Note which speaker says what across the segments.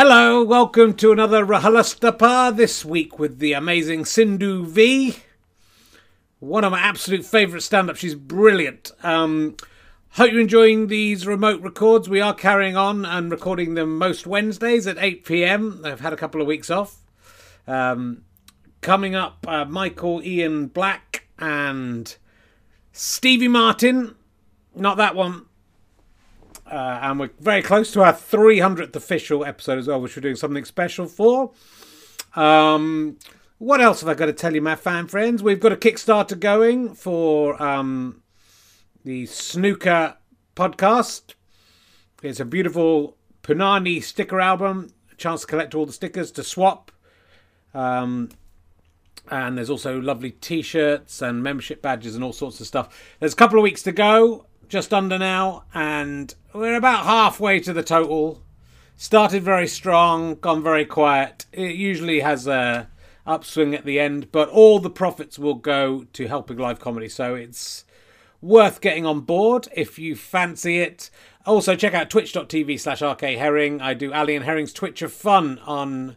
Speaker 1: Hello, welcome to another RHLSTP this week with the amazing Sindhu Vee. One of my absolute favourite stand ups. She's brilliant. Um, hope you're enjoying these remote records. We are carrying on and recording them most Wednesdays at 8 pm. I've had a couple of weeks off. Um, coming up, uh, Michael Ian Black and Stevie Martin. Not that one. Uh, and we're very close to our 300th official episode as well, which we're doing something special for. Um, what else have I got to tell you, my fan friends? We've got a Kickstarter going for um, the Snooker podcast. It's a beautiful Panini sticker album, a chance to collect all the stickers to swap. Um, and there's also lovely t-shirts and membership badges and all sorts of stuff. There's a couple of weeks to go, just under now, and we're about halfway to the total. Started very strong, gone very quiet. It usually has a upswing at the end, but all the profits will go to helping live comedy. So it's worth getting on board if you fancy it. Also, check out twitch.tv slash rkherring. I do Ali and Herring's Twitch of Fun on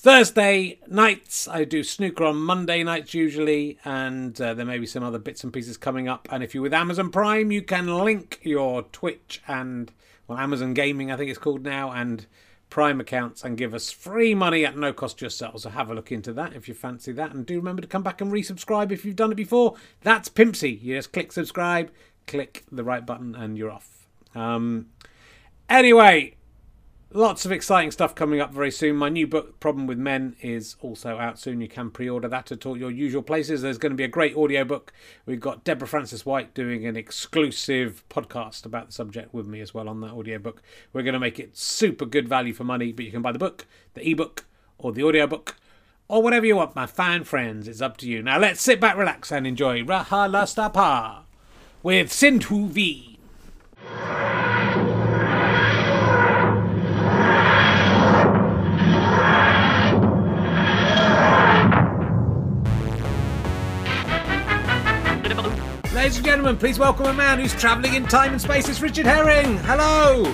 Speaker 1: Thursday nights. I do snooker on Monday nights usually, and uh, there may be some other bits and pieces coming up. And if you're with Amazon Prime, you can link your Twitch and, well, Amazon Gaming, I think it's called now, and Prime accounts and give us free money at no cost yourselves. So have a look into that if you fancy that. And do remember to come back and resubscribe if you've done it before. That's Pimpsy. You just click subscribe, click the right button, and you're off. Um, anyway, lots of exciting stuff coming up very soon. My new book, Problem with Men, is also out soon. You can pre order that at all your usual places. There's going to be a great audiobook. We've got Deborah Frances-White doing an exclusive podcast about the subject with me as well on that audiobook. We're going to make it super good value for money, but you can buy the book, the ebook, or the audiobook. Or whatever you want, my fine friends. It's up to you. Now let's sit back, relax, and enjoy RHLSTP with Sindhu V. gentlemen, please welcome a man who's travelling in time and space. It's Richard Herring. Hello.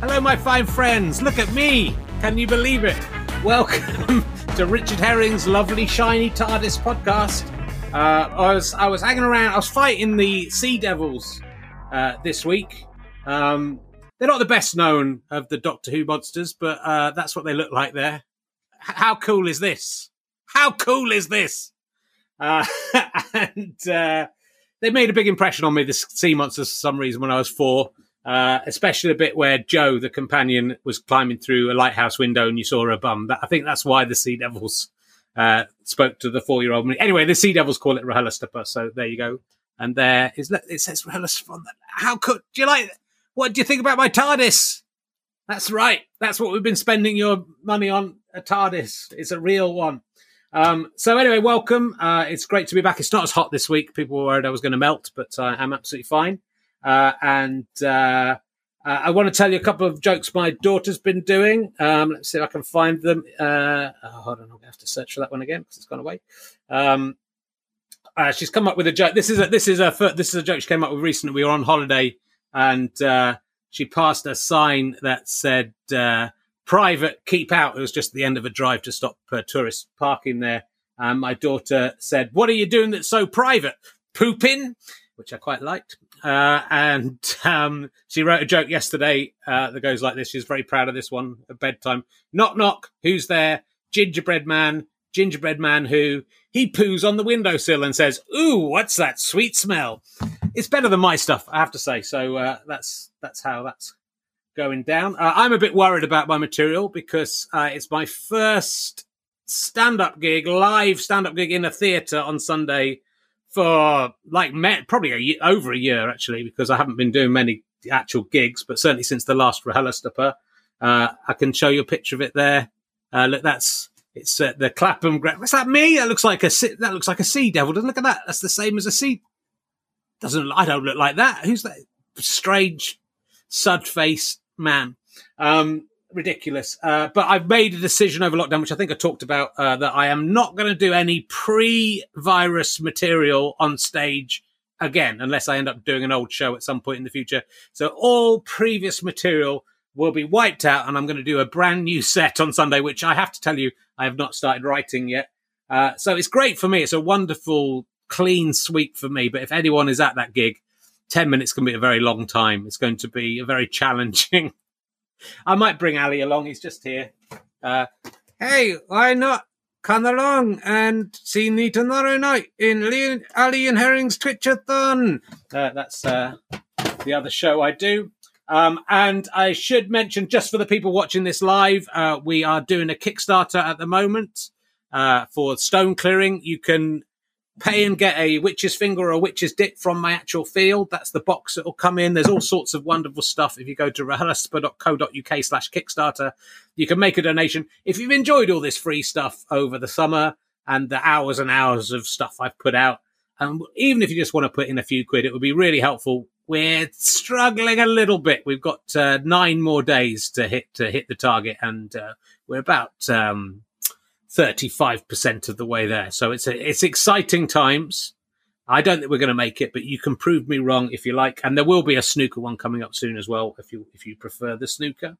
Speaker 1: Hello, my fine friends. Look at me. Can you believe it? Welcome to Richard Herring's lovely, shiny TARDIS podcast. Uh, I was I was hanging around. I was fighting the Sea Devils uh, this week. Um, they're not the best known of the Doctor Who monsters, but uh, that's what they look like there. H- how cool is this? How cool is this? Uh, and uh, they made a big impression on me, the sea monsters, for some reason, when I was four. Uh, especially the bit where Jo, the companion, was climbing through a lighthouse window and you saw her bum. That, I think that's why the Sea Devils uh, spoke to the four-year-old. Anyway, the Sea Devils call it RHLSTP, so there you go. And there is it says RHLSTP. How could do you like? What do you think about my TARDIS? That's right. That's what we've been spending your money on. A TARDIS. It's a real one. Um, so anyway, welcome. Uh, it's great to be back. It's not as hot this week. People were worried I was going to melt, but I'm absolutely fine. Uh, and uh, uh, I want to tell you a couple of jokes my daughter's been doing. Um, let's see if I can find them. Uh, oh, hold on, I'm going to have to search for that one again because it's gone away. Um, she's come up with a joke. This is a this is a this is a joke she came up with recently. We were on holiday and she passed a sign that said private keep out. It was just the end of a drive to stop uh, tourists parking there. And my daughter said, What are you doing that's so private? Pooping, which I quite liked. Uh, and um, she wrote a joke yesterday uh, that goes like this. She's very proud of this one at bedtime. Knock, knock. Who's there? Gingerbread man. Gingerbread man who he poos on the windowsill and says, "Ooh, what's that sweet smell?" It's better than my stuff, I have to say. So uh, that's that's how that's going down. Uh, I'm a bit worried about my material because uh, it's my first stand-up gig, live stand-up gig in a theatre on Sunday for like me- probably a year, over a year actually, because I haven't been doing many actual gigs, but certainly since the last RHLSTP. Uh, I can show you a picture of it there. Uh, look, that's it's uh, the Clapham. Gra- What's that? Me? That looks like a that looks like a sea devil. Doesn't look at that. That's the same as a sea. Doesn't I don't look like that. Who's that? Strange, sud faced man. Um, ridiculous. Uh, but I've made a decision over lockdown, which I think I talked about, uh, that I am not going to do any pre-virus material on stage again, unless I end up doing an old show at some point in the future. So all previous material will be wiped out, and I'm going to do a brand new set on Sunday, which I have to tell you, I have not started writing yet. Uh, so it's great for me. It's a wonderful, clean sweep for me. But if anyone is at that gig, 10 minutes can be a very long time. It's going to be a very challenging. I might bring Ali along. He's just here. Uh, hey, why not come along and see me tomorrow night in Lee, Ali and Herring's Twitchathon? Uh, that's uh, the other show I do. Um, and I should mention, just for the people watching this live, uh, we are doing a Kickstarter at the moment uh, for stone clearing. You can pay and get a witch's finger or a witch's dick from my actual field. That's the box that will come in. There's all sorts of wonderful stuff. If you go to rahalaspa.co.uk slash Kickstarter, you can make a donation. If you've enjoyed all this free stuff over the summer and the hours and hours of stuff I've put out, and even if you just want to put in a few quid, it would be really helpful. We're struggling a little bit. We've got uh, nine more days to hit to hit the target, and uh, we're about um, 35% of the way there. So it's a, it's exciting times. I don't think we're going to make it, but you can prove me wrong if you like. And there will be a snooker one coming up soon as well, if you if you prefer the snooker.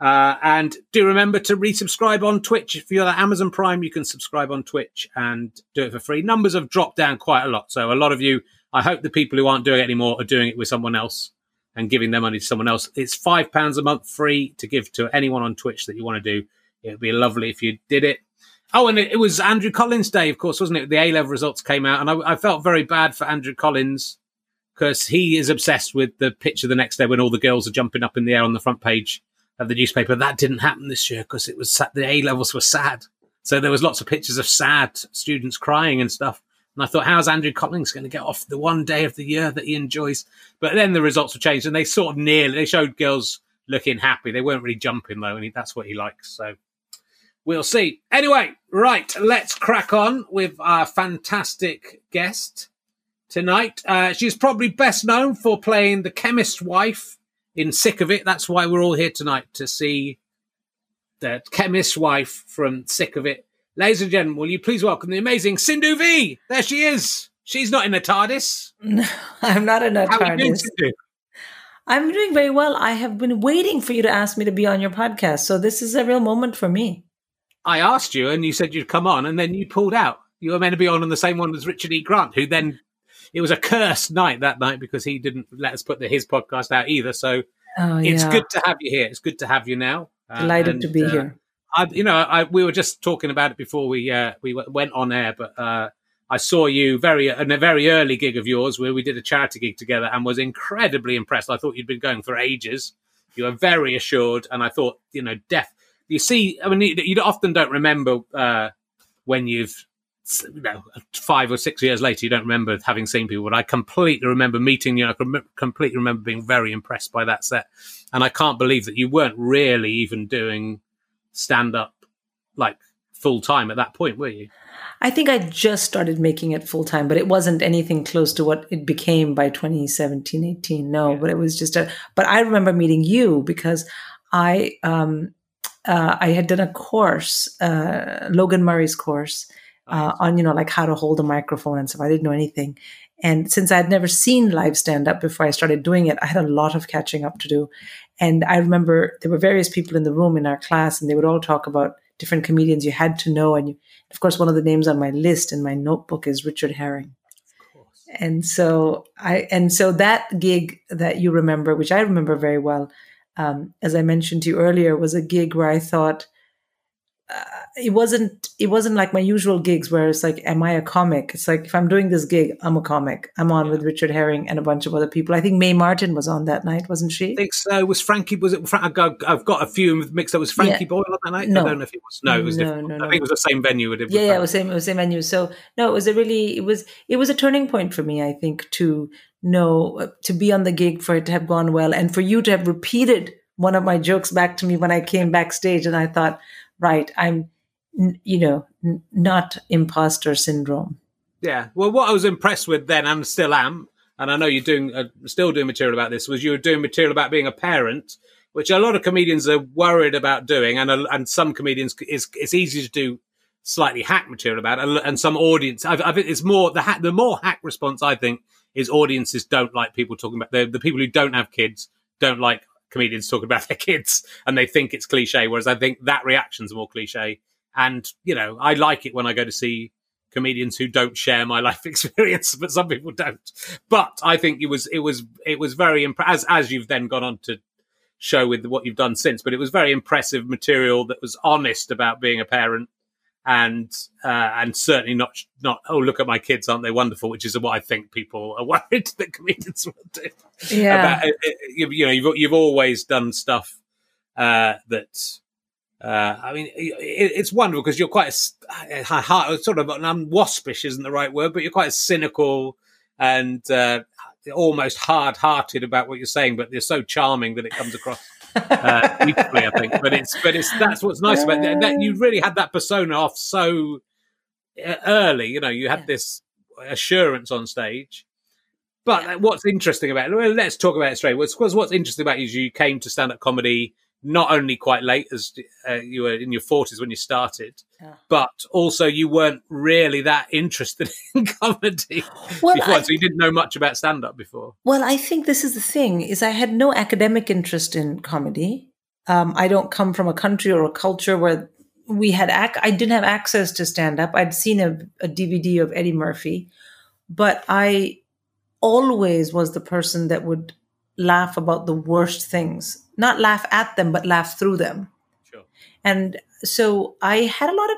Speaker 1: Uh, and do remember to resubscribe on Twitch. If you're at Amazon Prime, you can subscribe on Twitch and do it for free. Numbers have dropped down quite a lot. So a lot of you, I hope the people who aren't doing it anymore are doing it with someone else and giving their money to someone else. It's five pounds a month free to give to anyone on Twitch that you want to do. It would be lovely if you did it. Oh, and it, was Andrew Collins' day, of course, wasn't it? The A level results came out, and I, I felt very bad for Andrew Collins because he is obsessed with the picture the next day when all the girls are jumping up in the air on the front page of the newspaper. That didn't happen this year because it was the A levels were sad, so there was lots of pictures of sad students crying and stuff. And I thought, how's Andrew Collins going to get off the one day of the year that he enjoys? But then the results were changed, and they sort of nearly they showed girls looking happy. They weren't really jumping though, and he, that's what he likes. So We'll see. Anyway, right, let's crack on with our fantastic guest tonight. Uh, she's probably best known for playing the chemist's wife in Sick of It. That's why we're all here tonight to see the chemist's wife from Sick of It. Ladies and gentlemen, will you please welcome the amazing Sindhu Vee? There she is. She's not in a TARDIS.
Speaker 2: No, I'm not in a
Speaker 1: How
Speaker 2: TARDIS.
Speaker 1: Doing, Sindhu?
Speaker 2: I'm doing very well. I have been waiting for you to ask me to be on your podcast. So this is a real moment for me.
Speaker 1: I asked you, and you said you'd come on, and then you pulled out. You were meant to be on on the same one as Richard E. Grant, who then it was a cursed night that night because he didn't let us put the, his podcast out either. So
Speaker 2: Oh,
Speaker 1: it's
Speaker 2: yeah.
Speaker 1: good to have you here. It's good to have you now. Uh,
Speaker 2: Delighted
Speaker 1: and,
Speaker 2: to be
Speaker 1: uh,
Speaker 2: here.
Speaker 1: I, you know, I, we were just talking about it before we uh, we w- went on air, but uh, I saw you very in a very early gig of yours where we did a charity gig together and was incredibly impressed. I thought you'd been going for ages. You were very assured, and I thought, you know, deaf. You see, I mean, you, you often don't remember uh, when you've, you know, five or six years later, you don't remember having seen people. But I completely remember meeting you. I com- completely remember being very impressed by that set, and I can't believe that you weren't really even doing stand up like full time at that point, were you?
Speaker 2: I think I just started making it full time, but it wasn't anything close to what it became by 2017, 18. No,
Speaker 1: Yeah.
Speaker 2: but it was just a. But I remember meeting you because I um, uh, I had done a course, uh, Logan Murray's course, uh, on you know like how to hold a microphone and stuff. I didn't know anything, and since I had never seen live stand up before I started doing it, I had a lot of catching up to do. And I remember there were various people in the room in our class, and they would all talk about different comedians you had to know. And you, of course, one of the names on my list in my notebook is Richard Herring. And so I, and so that gig that you remember, which I remember very well, um, as I mentioned to you earlier, was a gig where I thought uh, it wasn't it wasn't like my usual gigs where it's like, am I a comic? It's like if I'm doing this gig, I'm a comic. I'm on with Richard Herring and a bunch of other people. I think Mae Martin was on that night, wasn't she?
Speaker 1: I think so. Was Frankie? Was it? I've got- a few mixed up. Was Frankie
Speaker 2: Yeah.
Speaker 1: Boyle on that night?
Speaker 2: No.
Speaker 1: I don't know if it was. No, it was
Speaker 2: No,
Speaker 1: different.
Speaker 2: no,
Speaker 1: I
Speaker 2: no.
Speaker 1: think it was the same venue. Did
Speaker 2: yeah, yeah, it was same, it was same venue. So no, it was a really, it was, it was a turning point for me. I think to know to be on the gig for it to have gone well, and for you to have repeated one of my jokes back to me when I came backstage, and I thought, right, I'm, you know, n- not imposter syndrome.
Speaker 1: Yeah. Well, what I was impressed with then, and still am, and I know you're doing, uh, still doing material about this, was you were doing material about being a parent, which a lot of comedians are worried about doing, and uh, and some comedians is it's easy to do slightly hack material about, and, and some audience, I, I think it's more the hack, the more hack response I think is audiences don't like people talking about the the people who don't have kids don't like comedians talking about their kids and they think it's cliche, whereas I think that reaction's more cliche. And you know, I like it when I go to see comedians who don't share my life experience, but some people don't. But I think it was it was it was very imp- as as you've then gone on to show with what you've done since. But it was very impressive material that was honest about being a parent and uh, and certainly not not oh look at my kids aren't they wonderful which is what I think people are worried that comedians will do
Speaker 2: Yeah.
Speaker 1: about, uh, uh, you, know you've you've always done stuff uh, that uh, I mean it, it's wonderful because you're quite a, s- a hard, sort of um, waspish isn't the right word but you're quite cynical and uh, almost hard hearted about what you're saying but you're so charming that it comes across uh, I think. But it's but it's that's what's nice about that, that you really had that persona off so early. You know, you had
Speaker 2: Yeah.
Speaker 1: this assurance on stage. But what's interesting about it, well, let's talk about it straight. What's, what's interesting about it is you came to stand up comedy not only quite late as uh, you were in your 40s when you started,
Speaker 2: Yeah.
Speaker 1: but also you weren't really that interested in comedy
Speaker 2: Well,
Speaker 1: before,
Speaker 2: I-
Speaker 1: so you didn't know much about stand up before.
Speaker 2: Well, I think this is the thing: is I had no academic interest in comedy. Um, I don't come from a country or a culture where we had. Ac- I didn't have access to stand up. I'd seen a, a DVD of Eddie Murphy, but I always was the person that would laugh about the worst things. Not laugh at them, but laugh through them.
Speaker 1: Sure.
Speaker 2: And so I had a lot of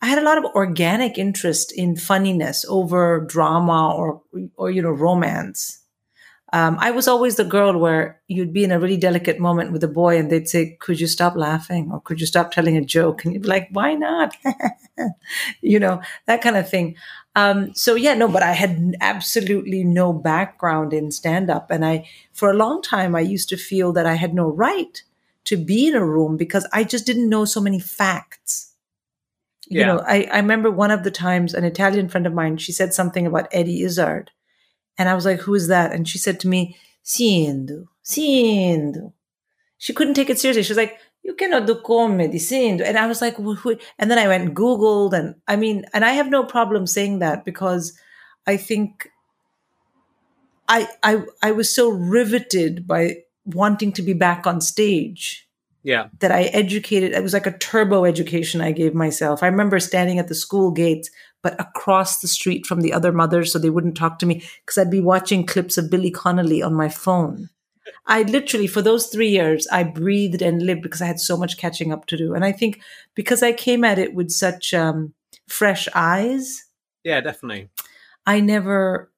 Speaker 2: I had a lot of organic interest in funniness over drama or or you know romance. Um, I was always the girl where you'd be in a really delicate moment with a boy and they'd say, Could you stop laughing? Or could you stop telling a joke? And you'd be like, Why not? you know, that kind of thing. Um, so, yeah, no, but I had absolutely no background in stand up. And I, for a long time, I used to feel that I had no right to be in a room because I just didn't know so many facts. You
Speaker 1: Yeah.
Speaker 2: know, I, I remember one of the times an Italian friend of mine, she said something about Eddie Izzard. And I was like, who is that? And she said to me, Siendo, Siendo. She couldn't take it seriously. She was like, you cannot do comedy, Siendo. And I was like, "Wh- who? and then I went and Googled. And I mean, and I have no problem saying that because I think I, I, I was so riveted by wanting to be back on stage
Speaker 1: Yeah.
Speaker 2: that I educated. It was like a turbo education I gave myself. I remember standing at the school gates, but across the street from the other mothers so they wouldn't talk to me because I'd be watching clips of Billy Connolly on my phone. I literally, for those three years, I breathed and lived because I had so much catching up to do. And I think because I came at it with such um, fresh eyes,
Speaker 1: Yeah, definitely.
Speaker 2: I never,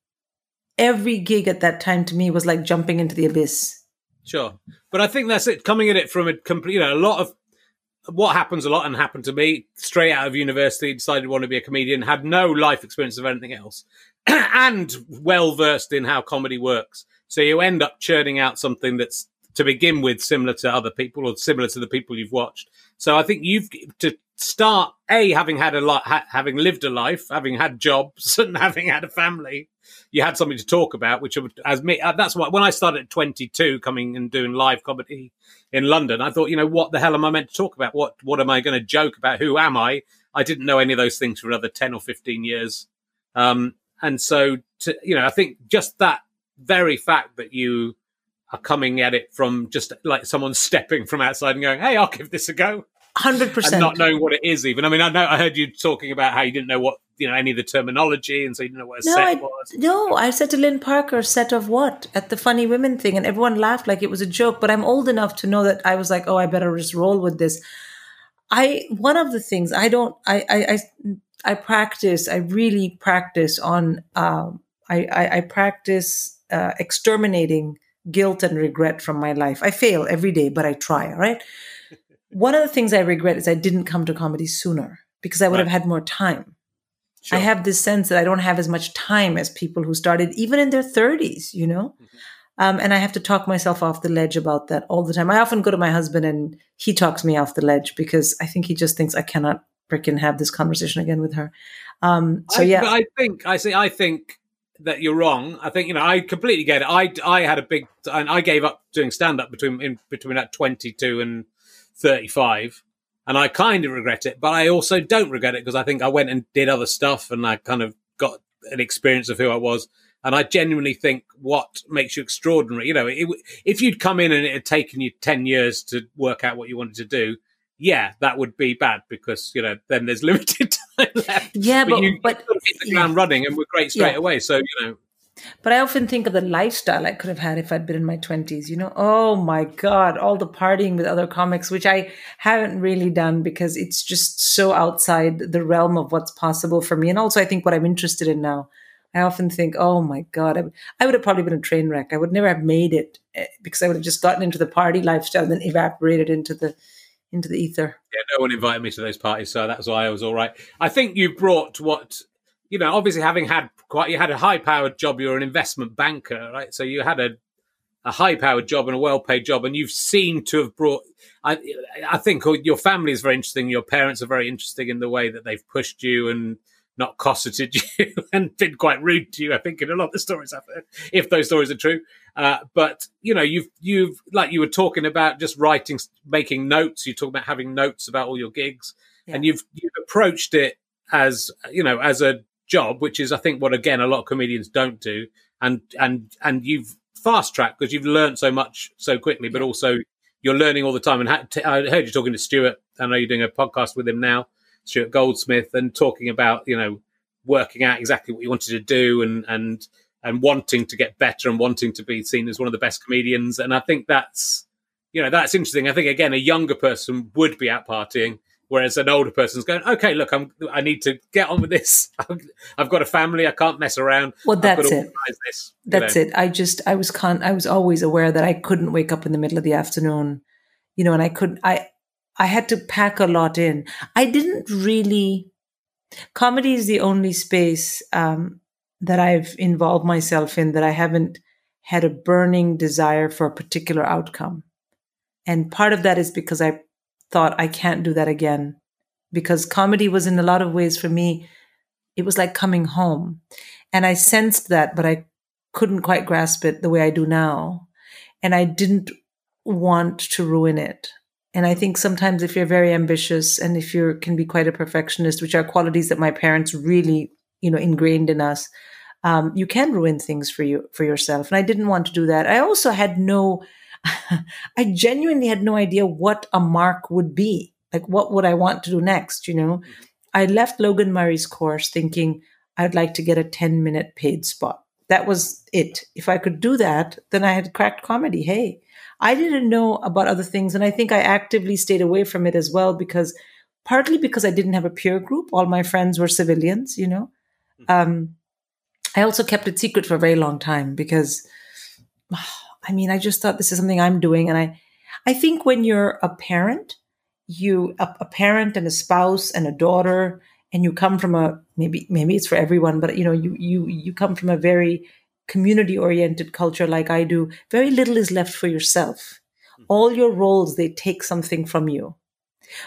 Speaker 2: every gig at that time to me was like jumping into the abyss.
Speaker 1: Sure, but I think that's it. Coming at it from a complete, you know, a lot of what happens a lot and happened to me straight out of university. Decided to want to be a comedian, had no life experience of anything else, and well versed in how comedy works. So you end up churning out something that's to begin with similar to other people or similar to the people you've watched. So I think you've to start a having had a lot, ha- having lived a life, having had jobs, and having had a family you had something to talk about, which as me, uh, that's why when I started at 22 coming and doing live comedy in London, I thought, you know, what the hell am I meant to talk about? What, what am I going to joke about? Who am I? I didn't know any of those things for another 10 or 15 years. Um, and so to, you know, I think just that very fact that you are coming at it from just like someone stepping from outside and going, Hey, I'll give this a go.
Speaker 2: 100%.
Speaker 1: Not knowing what it is even. I mean, I know, I heard you talking about how you didn't know what, you know, any of the terminology. And so you didn't know what a
Speaker 2: No,
Speaker 1: set
Speaker 2: I,
Speaker 1: was.
Speaker 2: no, I said to Lynne Parker, set of what? At the funny women thing, and everyone laughed like it was a joke. But I'm old enough to know that I was like, oh, I better just roll with this. I one of the things I don't I I I, I practice I really practice on um, I, I I practice uh, exterminating guilt and regret from my life. I fail every day, but I try. All right. One of the things I regret is I didn't come to comedy sooner because I would
Speaker 1: Right.
Speaker 2: have had more time.
Speaker 1: Sure.
Speaker 2: I have this sense that I don't have as much time as people who started even in their 30s, you know? Um, and I have to talk myself off the ledge about that all the time. I often go to my husband and he talks me off the ledge because I think he just thinks I cannot freaking have this conversation again with her. Um, so
Speaker 1: I,
Speaker 2: yeah,
Speaker 1: I think I see. I think that you're wrong. I think you know. I completely get it. I I had a big and I gave up doing stand up between in between that 22 and 35, and I kind of regret it. But I also don't regret it because I think I went and did other stuff and I kind of got an experience of who I was. And I genuinely think what makes you extraordinary, you know, it, if you'd come in and it had taken you 10 years to work out what you wanted to do, yeah, that would be bad because, you know, then there's limited time left.
Speaker 2: Yeah, but,
Speaker 1: but you,
Speaker 2: but
Speaker 1: hit the ground
Speaker 2: yeah.
Speaker 1: running and we're great straight
Speaker 2: Yeah.
Speaker 1: away. So, you know,
Speaker 2: But I often think of the lifestyle I could have had if I'd been in my 20s. You know, oh my God, all the partying with other comics, which I haven't really done because it's just so outside the realm of what's possible for me. And also, I think what I'm interested in now. I often think, oh my God, I would, I would have probably been a train wreck. I would never have made it eh, because I would have just gotten into the party lifestyle and then evaporated into the into the ether.
Speaker 1: yeah, no one invited me to those parties, so that's why I was all right. I think you brought what you know. Obviously, having had quite, you had a high-powered job. You're an investment banker, right? So you had a a high-powered job and a well-paid job, and you've seemed to have brought. I I think your family is very interesting. Your parents are very interesting in the way that they've pushed you and not cosseted you and been quite rude to you. I think in a lot of the stories I've heard, if those stories are true. Uh, but you know, you've you've like you were talking about just writing, making notes. You talk about having notes about all your gigs, and you've you've approached it as you know as a job, which is I think what again a lot of comedians don't do, and and and you've fast tracked because you've learned so much so quickly, but also you're learning all the time. And ha- t- I heard you talking to Stuart. I know you're doing a podcast with him now, Stuart Goldsmith, and talking about you know working out exactly what you wanted to do and and and wanting to get better and wanting to be seen as one of the best comedians. And I think that's you know that's interesting. I think again a younger person would be out partying. Whereas an older person's going, okay, look, I'm, I need to get on with this. I've got a family. I can't mess around.
Speaker 2: Well, that's
Speaker 1: to
Speaker 2: it.
Speaker 1: This, you
Speaker 2: That's
Speaker 1: know.
Speaker 2: it. I just I was con I was always aware that I couldn't wake up in the middle of the afternoon, you know, and I couldn't, I I had to pack a lot in. I didn't really comedy is the only space um, that I've involved myself in that I haven't had a burning desire for a particular outcome. And part of that is because I thought I can't do that again. Because comedy was in a lot of ways for me, it was like coming home. And I sensed that, but I couldn't quite grasp it the way I do now. And I didn't want to ruin it. And I think sometimes if you're very ambitious and if you can be quite a perfectionist, which are qualities that my parents really, you know, ingrained in us, um, you can ruin things for you for yourself. And I didn't want to do that. I also had no, I genuinely had no idea what a mark would be. Like, what would I want to do next? You know, mm-hmm. I left Logan Murray's course thinking I'd like to get a 10 minute paid spot. That was it. If I could do that, then I had cracked comedy. Hey, I didn't know about other things. And I think I actively stayed away from it as well because partly because I didn't have a peer group. All my friends were civilians, you know. Mm-hmm. Um, I also kept it secret for a very long time because, ah, I mean, I just thought this is something I'm doing. And I, I think when you're a parent, you, a, a parent and a spouse and a daughter, and you come from a maybe maybe it's for everyone but you know you you you come from a very community oriented culture like i do very little is left for yourself. Hmm. All your roles they take something from you.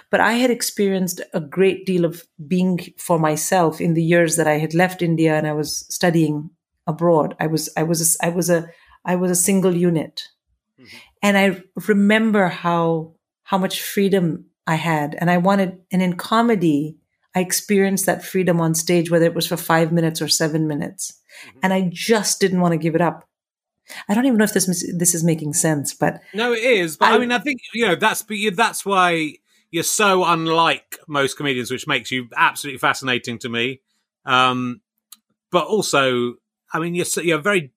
Speaker 2: But i had experienced a great deal of being for myself in the years that i had left india and i was studying abroad. I was i was a, i was a i was a single unit and i remember how how much freedom i had and i wanted and in comedy I experienced that freedom on stage, whether it was for five minutes or seven minutes. And I just didn't want to give it up. I don't even know if this this is making sense, but
Speaker 1: No, it is. But I,
Speaker 2: I-
Speaker 1: mean, I think you know that's that's why you're so unlike most comedians, which makes you absolutely fascinating to me. Um, but also, I mean, you're so, you're very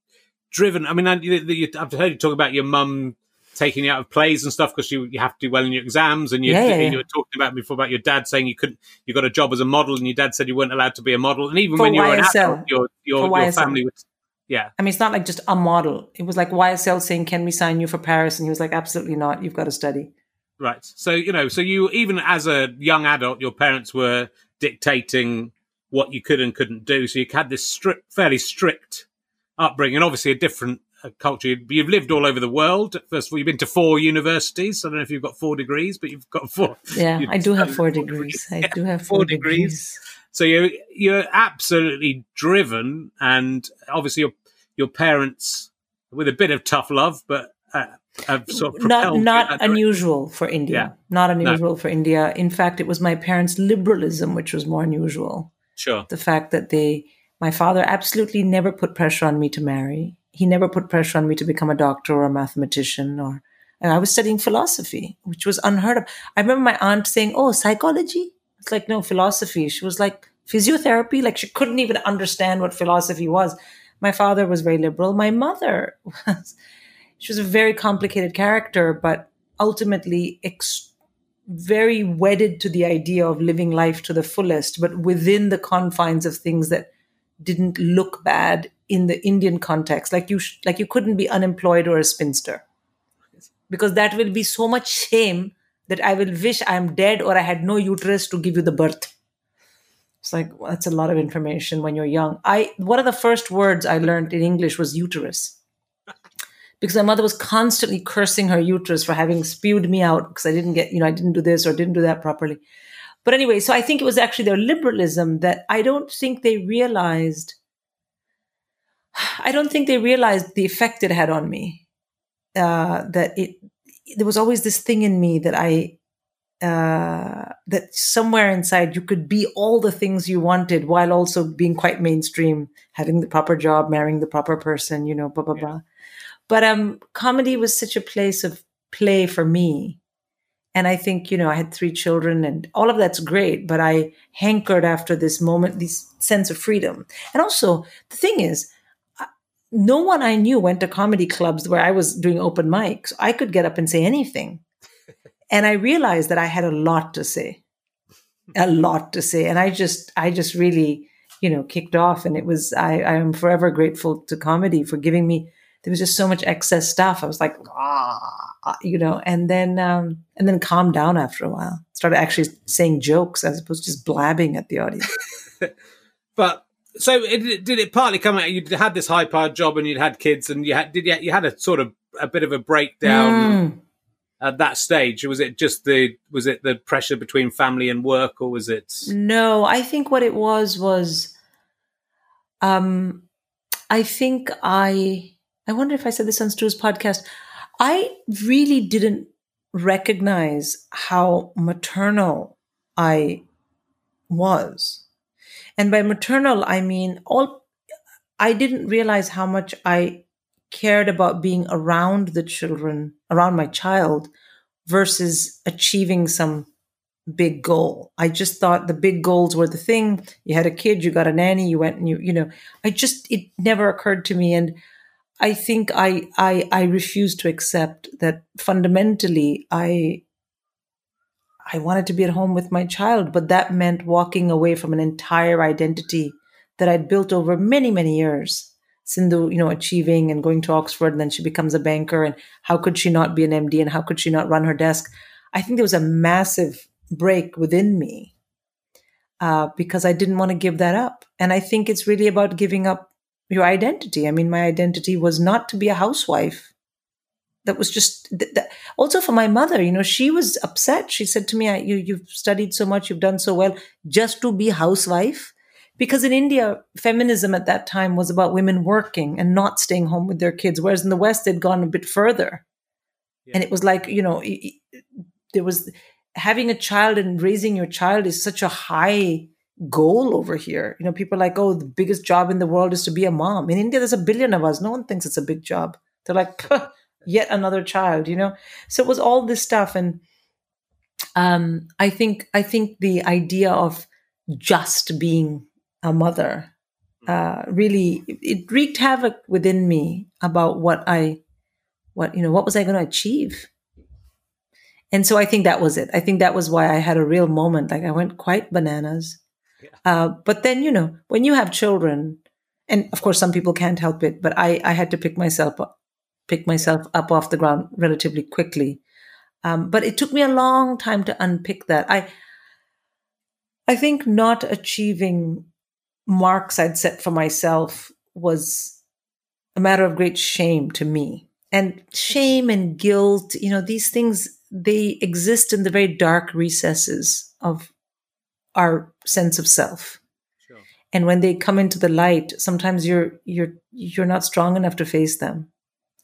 Speaker 1: driven. I mean, I, you, you, I've heard you talk about your mum taking you out of plays and stuff because you you have to do well in your exams, and you
Speaker 2: Yeah, yeah, yeah.
Speaker 1: you were talking about before about your dad saying you couldn't you got a job as a model, and your dad said you weren't allowed to be a model, and even
Speaker 2: For
Speaker 1: when you were an adult, your your, your family was yeah.
Speaker 2: I mean, it's not like just a model. It was like YSL saying, "Can we sign you for Paris?" And he was like, "Absolutely not. You've got to study."
Speaker 1: Right. So, you know, so you, even as a young adult, your parents were dictating what you could and couldn't do. So you had this strict, fairly strict upbringing, obviously a different uh, culture. You've lived all over the world. First of all, you've been to four universities. I don't know if you've got four degrees, but you've got four.
Speaker 2: Yeah, I do have four degrees. I do have
Speaker 1: four degrees.
Speaker 2: degrees.
Speaker 1: So you're you're absolutely driven, and obviously your your parents with a bit of tough love, but uh, sort of
Speaker 2: Not
Speaker 1: propelled you in
Speaker 2: not unusual for India.
Speaker 1: Yeah.
Speaker 2: Not unusual for India. In fact, it was my parents' liberalism which was more unusual.
Speaker 1: Sure.
Speaker 2: the fact that they My father absolutely never put pressure on me to marry. He never put pressure on me to become a doctor or a mathematician or and I was studying philosophy, which was unheard of. I remember my aunt saying, Oh, psychology? It's like, no, philosophy. She was like, physiotherapy? Like, she couldn't even understand what philosophy was. My father was very liberal. My mother was, she was a very complicated character, but ultimately ex- very wedded to the idea of living life to the fullest, but within the confines of things that didn't look bad in the Indian context. Like you, sh- like you couldn't be unemployed or a spinster, because that will be so much shame that I will wish I'm dead or I had no uterus to give you the birth. It's like well, that's a lot of information when you're young. I one of the first words I learned in English was uterus. Because my mother was constantly cursing her uterus for having spewed me out because I didn't get, you know, I didn't do this or didn't do that properly. But anyway, so I think it was actually their liberalism that I don't think they realized. I don't think they realized the effect it had on me. Uh, that it there was always this thing in me that I uh, that somewhere inside you could be all the things you wanted while also being quite mainstream, having the proper job, marrying the proper person, you know, blah blah yeah. blah. But um, comedy was such a place of play for me, and I think you know I had three children, and all of that's great. But I hankered after this moment, this sense of freedom, and also the thing is no one I knew went to comedy clubs where I was doing open mics. I could get up and say anything. and I realized that I had a lot to say. A lot to say. And I just I just really, you know, kicked off and it was I I am forever grateful to comedy for giving me there was just so much excess stuff. I was like, ah, you know, and then um and then calmed down after a while. Started actually saying jokes as opposed to just blabbing at the audience.
Speaker 1: but so it, did it partly come out? You'd had this high powered job and you'd had kids, and you had did you, you had a sort of a bit of a breakdown mm. at that stage. Was it just the was it the pressure between family and work, or was it?
Speaker 2: No, I think what it was was, um, I think I I wonder if I said this on Stu's podcast. I really didn't recognize how maternal I was and by maternal, I mean all, I didn't realize how much I cared about being around the children, around my child, versus achieving some big goal. I just thought the big goals were the thing. You had a kid, you got a nanny, you went and you, you know, I just, it never occurred to me. And I think I, I, I refuse to accept that fundamentally I, I wanted to be at home with my child, but that meant walking away from an entire identity that I'd built over many, many years. Sindhu, you know, achieving and going to Oxford, and then she becomes a banker. And how could she not be an MD? And how could she not run her desk? I think there was a massive break within me uh, because I didn't want to give that up. And I think it's really about giving up your identity. I mean, my identity was not to be a housewife that was just that, also for my mother you know she was upset she said to me you you've studied so much you've done so well just to be housewife because in india feminism at that time was about women working and not staying home with their kids whereas in the west they'd gone a bit further yeah. and it was like you know there was having a child and raising your child is such a high goal over here. You know people are like oh the biggest job in the world is to be a mom. In india there's a billion of us. No one thinks it's a big job. They're like yet another child you know? So it was all this stuff. And um i think i think the idea of just being a mother uh really it wreaked havoc within me about what i what you know what was i going to achieve? And so i think that was it. I think that was why i had a real moment. Like i went quite bananas yeah. uh, but then you know when you have children and of course some people can't help it but i i had to pick myself up pick myself up off the ground relatively quickly. Um, but it took me a long time to unpick that. I, I think not achieving marks I'd set for myself was a matter of great shame to me. And shame and guilt, you know, these things, they exist in the very dark recesses of our sense of self. Sure. And when they come into the light, sometimes you're you're you're not strong enough to face them.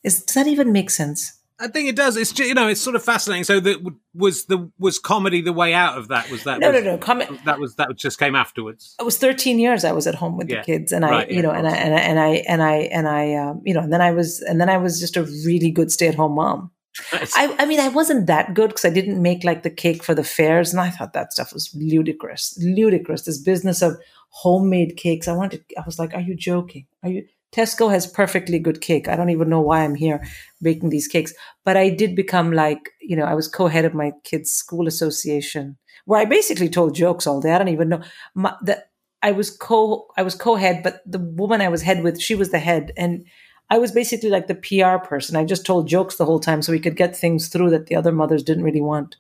Speaker 2: Is, does that even make sense?
Speaker 1: I think it does. It's you know, it's sort of fascinating. So that was the was comedy the way out of that? Was that
Speaker 2: no,
Speaker 1: was,
Speaker 2: no, no? Com-
Speaker 1: that was that just came afterwards.
Speaker 2: It was 13 years I was at home with yeah. the kids, and right, I, you yeah, know, and I, and I and I and I and I, um, you know, and then I was and then I was just a really good stay at home mom. I, I mean, I wasn't that good because I didn't make like the cake for the fairs, and I thought that stuff was ludicrous, ludicrous. This business of homemade cakes. I wanted. I was like, "Are you joking? Are you?" Tesco has perfectly good cake. I don't even know why I'm here baking these cakes. But I did become like, you know, I was co-head of my kids' school association, where I basically told jokes all day. I don't even know my, the, I was co I was co-head, but the woman I was head with, she was the head, and I was basically like the PR person. I just told jokes the whole time so we could get things through that the other mothers didn't really want.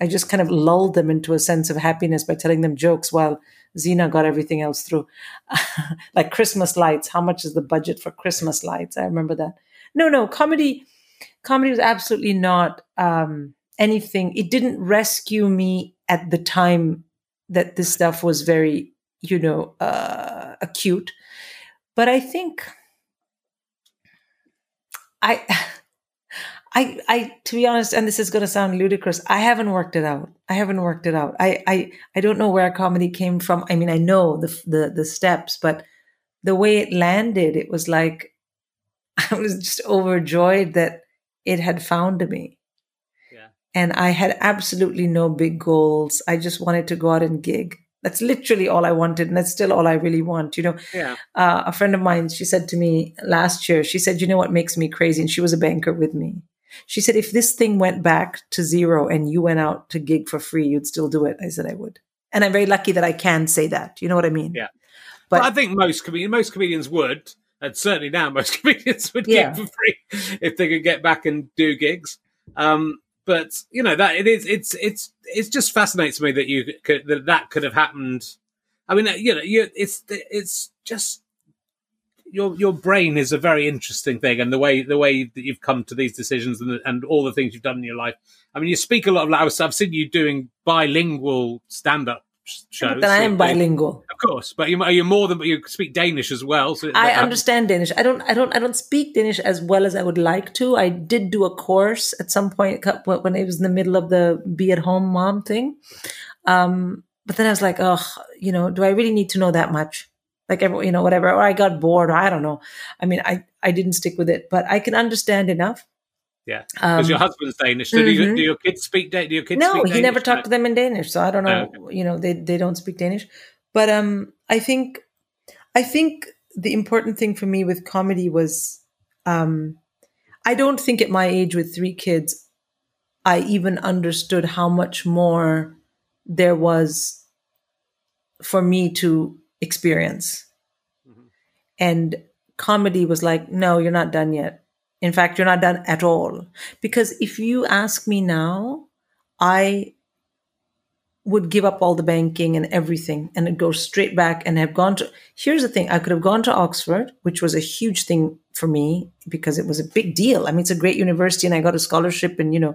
Speaker 2: I just kind of lulled them into a sense of happiness by telling them jokes while Zena got everything else through. like Christmas lights. How much is the budget for Christmas lights? I remember that. No, no, comedy comedy was absolutely not um, anything. It didn't rescue me at the time that this stuff was very, you know, uh, acute. But I think I I, I, to be honest, and this is going to sound ludicrous, I haven't worked it out. I haven't worked it out. I, I, I don't know where comedy came from. I mean, I know the, the, the steps, but the way it landed, it was like I was just overjoyed that it had found me. Yeah. And I had absolutely no big goals. I just wanted to go out and gig. That's literally all I wanted, and that's still all I really want. You know,
Speaker 1: yeah.
Speaker 2: Uh, a friend of mine, she said to me last year, she said, "You know what makes me crazy?" And she was a banker with me. She said, if this thing went back to zero and you went out to gig for free, you'd still do it. I said, I would. And I'm very lucky that I can say that. You know what I mean?
Speaker 1: Yeah. But, but I think most comedians, most comedians would, and certainly now most comedians would yeah. gig for free if they could get back and do gigs. Um, but you know that it is, it's, it's, it just fascinates me that you could, that that could have happened. I mean, you know, you, it's, it's just your your brain is a very interesting thing, and the way the way that you've come to these decisions and and all the things you've done in your life. I mean, you speak a lot of. I've seen you doing bilingual stand up shows.
Speaker 2: But I am bilingual,
Speaker 1: of course. But you, are you're more than but you speak Danish as well. So
Speaker 2: I understand Danish. I don't. I don't. I don't speak Danish as well as I would like to. I did do a course at some point when I was in the middle of the be at home mom thing. Um, but then I was like, oh, you know, do I really need to know that much? like every, you know whatever or i got bored or i don't know i mean i i didn't stick with it but i can understand enough
Speaker 1: yeah because um, your husband's danish so mm-hmm. do, you, mm-hmm. do, your kids speak do your kids
Speaker 2: no
Speaker 1: he
Speaker 2: never talked to them in danish so i don't know oh, okay. you know they they don't speak danish but um i think i think the important thing for me with comedy was um i don't think at my age with three kids i even understood how much more there was for me to experience. Mm-hmm. And comedy was like, no, you're not done yet. In fact, you're not done at all. Because if you ask me now, I would give up all the banking and everything and go straight back and have gone to. Here's the thing I could have gone to Oxford, which was a huge thing for me because it was a big deal. I mean, it's a great university and I got a scholarship and, you know,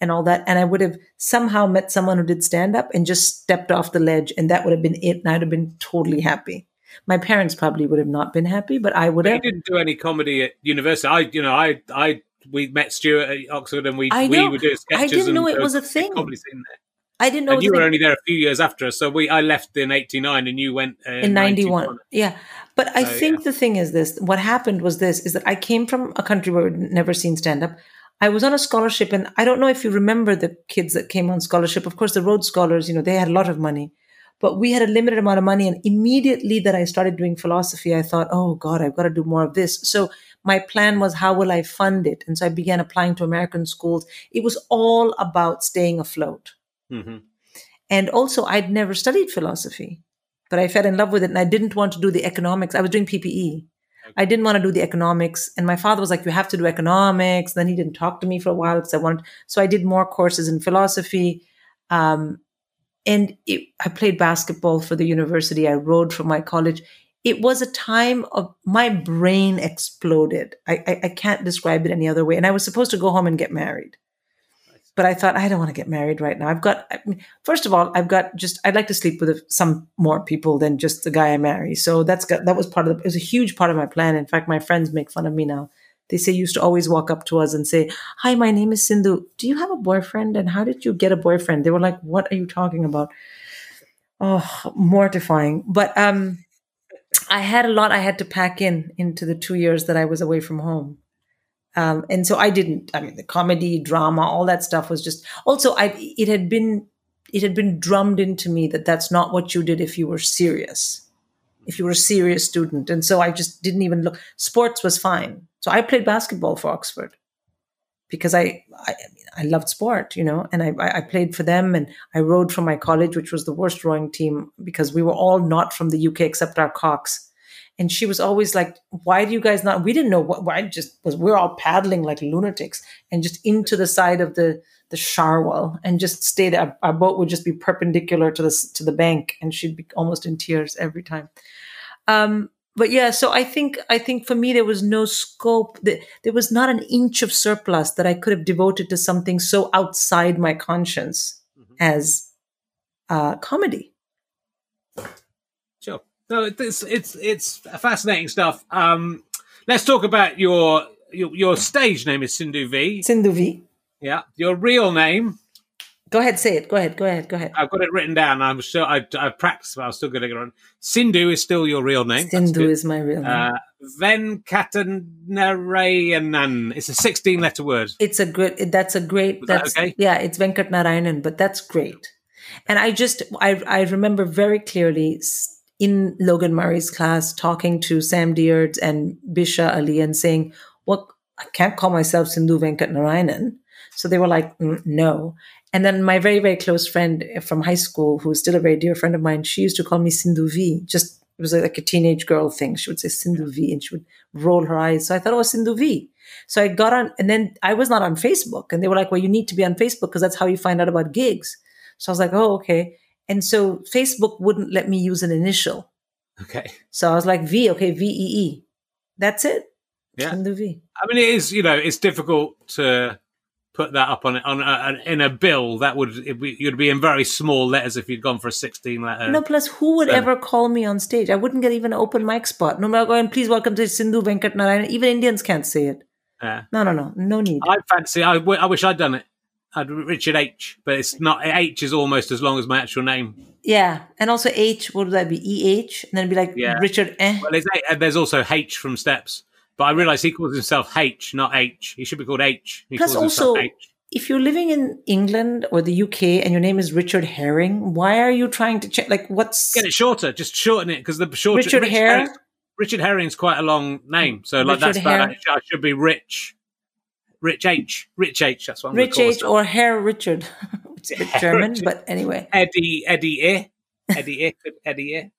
Speaker 2: and all that. And I would have somehow met someone who did stand up and just stepped off the ledge, and that would have been it. And I'd have been totally happy. My parents probably would have not been happy, but I would but have.
Speaker 1: You didn't do any comedy at university. I, you know, I, I, we met Stuart at Oxford, and we, we were doing sketches.
Speaker 2: I didn't know it was a thing.
Speaker 1: Comedy scene there.
Speaker 2: I didn't know.
Speaker 1: And you were only there a few years after us, so we I left in '89, and you went uh,
Speaker 2: in '91. Yeah, but I so, think yeah. the thing is this: what happened was this: is that I came from a country where we'd never seen stand up. I was on a scholarship, and I don't know if you remember the kids that came on scholarship. Of course, the Rhodes Scholars, you know, they had a lot of money, but we had a limited amount of money. And immediately that I started doing philosophy, I thought, oh God, I've got to do more of this. So my plan was, how will I fund it? And so I began applying to American schools. It was all about staying afloat. Mm-hmm. And also, I'd never studied philosophy, but I fell in love with it, and I didn't want to do the economics. I was doing PPE. I didn't want to do the economics. And my father was like, you have to do economics. Then he didn't talk to me for a while because I wanted, so I did more courses in philosophy. Um, and it, I played basketball for the university. I rode for my college. It was a time of my brain exploded. I, I, I can't describe it any other way. And I was supposed to go home and get married but I thought I don't want to get married right now. I've got, I mean, first of all, I've got just I'd like to sleep with some more people than just the guy I marry. So that's got that was part of the, it was a huge part of my plan. In fact, my friends make fun of me now. They say used to always walk up to us and say, "Hi, my name is Sindhu. Do you have a boyfriend? And how did you get a boyfriend?" They were like, "What are you talking about?" Oh, mortifying. But um, I had a lot I had to pack in into the two years that I was away from home. Um, and so I didn't. I mean, the comedy, drama, all that stuff was just. Also, I it had been it had been drummed into me that that's not what you did if you were serious, if you were a serious student. And so I just didn't even look. Sports was fine. So I played basketball for Oxford because I I, I loved sport, you know, and I I played for them and I rowed for my college, which was the worst rowing team because we were all not from the UK except our Cox. and she was always like why do you guys not we didn't know what why just was we are all paddling like lunatics and just into the side of the the Cherwell and just stay there our boat would just be perpendicular to the to the bank and she'd be almost in tears every time um but yeah so i think i think for me there was no scope there was not an inch of surplus that i could have devoted to something so outside my conscience mm-hmm. as uh, comedy
Speaker 1: sure no, it's it's it's fascinating stuff. Um, let's talk about your your, your stage name is Sindhu Vee.
Speaker 2: Sindhu Vee.
Speaker 1: Yeah, your real name.
Speaker 2: Go ahead, say it. Go ahead. Go ahead. Go ahead.
Speaker 1: I've got it written down. I'm sure I, I've practiced, but I'm still going to get on. Sindhu is still your real name.
Speaker 2: Sindhu is my real name. Uh,
Speaker 1: Venkatnarayanan. It's a 16 letter word.
Speaker 2: It's a good. That's a great. that's that okay? yeah. It's Venkatnarayanan, but that's great. And I just I I remember very clearly in Logan Murray's class talking to Sam Deards and Bisha Ali and saying, Well, I can't call myself Sindhu Venkat Narayanan. So they were like, mm, No. And then my very, very close friend from high school, who's still a very dear friend of mine, she used to call me Sindhu V. Just it was like a teenage girl thing. She would say Sindhu V and she would roll her eyes. So I thought, oh, Sindhu V. So I got on, and then I was not on Facebook. And they were like, well, you need to be on Facebook because that's how you find out about gigs. So I was like, oh, okay. And so Facebook wouldn't let me use an initial.
Speaker 1: Okay.
Speaker 2: So I was like, V, okay, V E E. That's it.
Speaker 1: Yeah.
Speaker 2: the V.
Speaker 1: I mean, it is, you know, it's difficult to put that up on on a, in a bill. That would be, you'd be in very small letters if you'd gone for a sixteen letter.
Speaker 2: No, plus who would so, ever call me on stage? I wouldn't get even an open mic spot. No matter going, please welcome to Sindhu Venkat Narayan. Even Indians can't say it.
Speaker 1: Yeah.
Speaker 2: No, no, no, no need.
Speaker 1: I fancy. I, w- I wish I'd done it. I'd Richard H, but it's not. H is almost as long as my actual name.
Speaker 2: Yeah, and also H. What would that be? E H, and then it'd be like yeah. Richard. Eh.
Speaker 1: Well, there's, there's also H from Steps, but I realise he calls himself H, not H. He should be called H. He
Speaker 2: Plus, also, if you're living in England or the UK and your name is Richard Herring, why are you trying to check? Like, what's
Speaker 1: get it shorter? Just shorten it because the shorter
Speaker 2: Richard Rich Herring.
Speaker 1: Richard Herring's quite a long name, so like Richard that's bad. I should be Rich Rich H. Rich H. That's what I'm
Speaker 2: Rich H. or Herr Richard. it's a bit German, Richard. but anyway.
Speaker 1: Eddie Eddie E. Eddie E. Eddie E.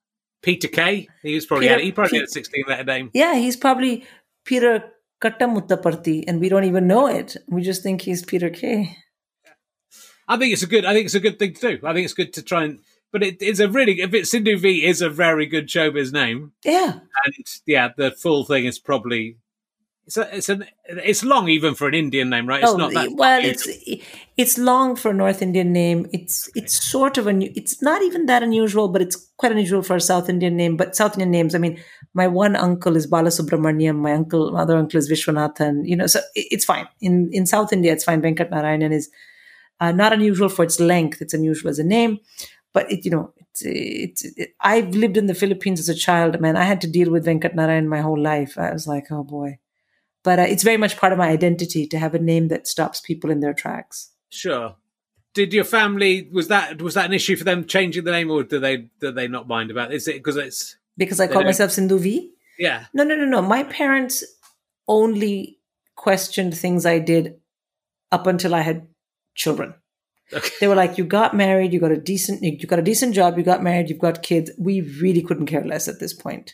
Speaker 1: Peter K. He was probably Peter, had, he probably had a 16 letter name.
Speaker 2: Yeah, he's probably Peter Kattamuttaparthi, and we don't even know it. We just think he's Peter K.
Speaker 1: I think it's a good. I think it's a good thing to do. I think it's good to try and. But it, it's a really. If it's Sindhu Vee is a very good showbiz name.
Speaker 2: Yeah.
Speaker 1: And yeah, the full thing is probably it's a, it's an it's long even for an Indian name, right? It's
Speaker 2: oh,
Speaker 1: not that
Speaker 2: well. It's it's long for a North Indian name. It's it's sort of a new. it's not even that unusual, but it's quite unusual for a South Indian name. But South Indian names, I mean, my one uncle is Balasubramaniam. My uncle, my other uncle is Vishwanathan. You know, so it's fine in in South India. It's fine. Venkat Narayanan is uh, not unusual for its length. It's unusual as a name, but it you know it's, it's it, I've lived in the Philippines as a child. Man, I had to deal with Venkat Narayan my whole life. I was like, oh boy but uh, it's very much part of my identity to have a name that stops people in their tracks.
Speaker 1: Sure. Did your family was that was that an issue for them changing the name, or do they do they not mind about? It? Is it because it's
Speaker 2: because I call myself Sindhu Vee?
Speaker 1: Yeah.
Speaker 2: No, no, no, no. My parents only questioned things I did up until I had children. Okay. They were like, "You got married, you got a decent, you got a decent job, you got married, you've got kids." We really couldn't care less at this point.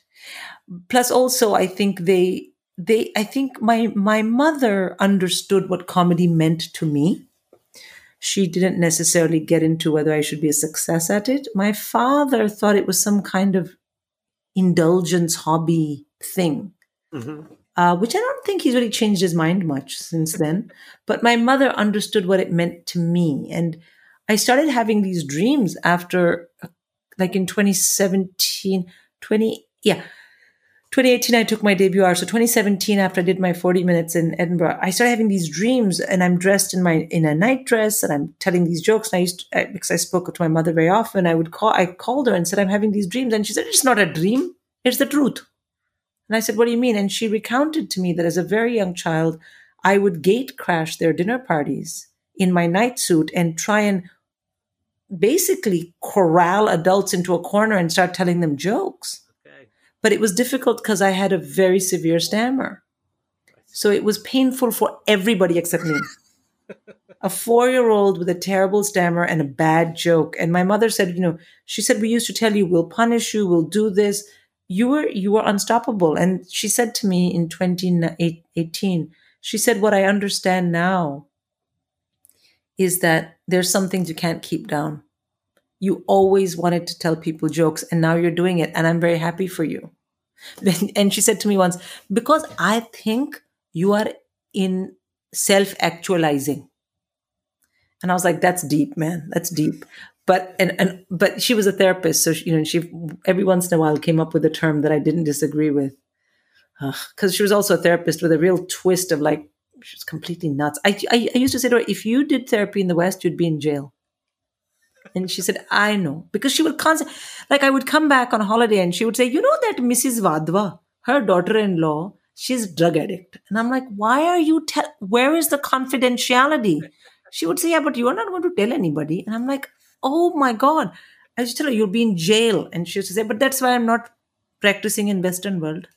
Speaker 2: Plus, also, I think they they i think my my mother understood what comedy meant to me. She didn't necessarily get into whether i should be a success at it. My father thought it was some kind of indulgence hobby thing mm-hmm. uh, which i don't think he's really changed his mind much since then. But my mother understood what it meant to me. And i started having these dreams after like in 2017 20 yeah 2018, I took my debut hour. So 2017, after I did my 40 minutes in Edinburgh, I started having these dreams, and I'm dressed in my in a night dress, and I'm telling these jokes. And I used to, because I spoke to my mother very often, I would call. I called her and said, "I'm having these dreams," and she said, "It's not a dream; it's the truth." And I said, "What do you mean?" And she recounted to me that as a very young child, I would gate crash their dinner parties in my night suit and try and basically corral adults into a corner and start telling them jokes but it was difficult because I had a very severe stammer. So it was painful for everybody except me. a four year old with a terrible stammer and a bad joke. And my mother said, you know, she said, we used to tell you, we'll punish you, we'll do this. You were, you were unstoppable. And she said to me in 2018, she said, what I understand now is that there's some things you can't keep down you always wanted to tell people jokes and now you're doing it and i'm very happy for you. And she said to me once because i think you are in self actualizing and i was like that's deep man. That's deep. But and, and but she was a therapist so she, you know she every once in a while came up with a term that i didn't disagree with. Because she was also a therapist with a real twist of like she's completely nuts. I, I, I used to say to her if you did therapy in the west you'd be in jail and she said, I know. Because she would constantly, like, I would come back on holiday and she would say, You know that Mrs. Vadva, her daughter in law, she's drug addict. And I'm like, Why are you, te- where is the confidentiality? She would say, Yeah, but you're not going to tell anybody. And I'm like, Oh my God. I just tell her, You'll be in jail. And she would say, But that's why I'm not practicing in Western world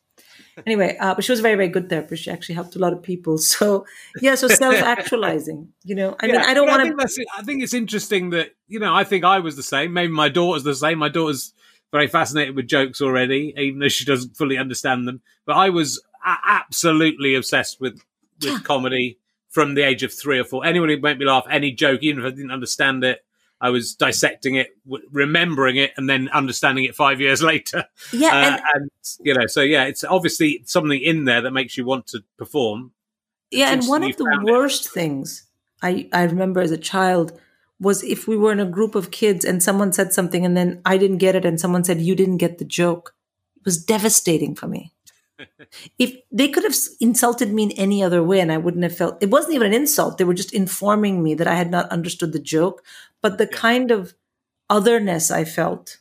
Speaker 2: anyway, uh, but she was a very, very good therapist. She actually helped a lot of people. So yeah, so self-actualizing. You know, I yeah, mean, I don't want
Speaker 1: to. I think it's interesting that you know. I think I was the same. Maybe my daughter's the same. My daughter's very fascinated with jokes already, even though she doesn't fully understand them. But I was absolutely obsessed with with yeah. comedy from the age of three or four. Anyone who made me laugh, any joke, even if I didn't understand it, I was dissecting it, remembering it, and then understanding it five years later.
Speaker 2: Yeah, uh, and,
Speaker 1: and, you know, so yeah, it's obviously something in there that makes you want to perform.
Speaker 2: Yeah, and one of the worst it. things I I remember as a child was if we were in a group of kids and someone said something and then I didn't get it and someone said you didn't get the joke. It was devastating for me if they could have insulted me in any other way and I wouldn't have felt it wasn't even an insult. They were just informing me that I had not understood the joke, but the yeah. kind of otherness I felt.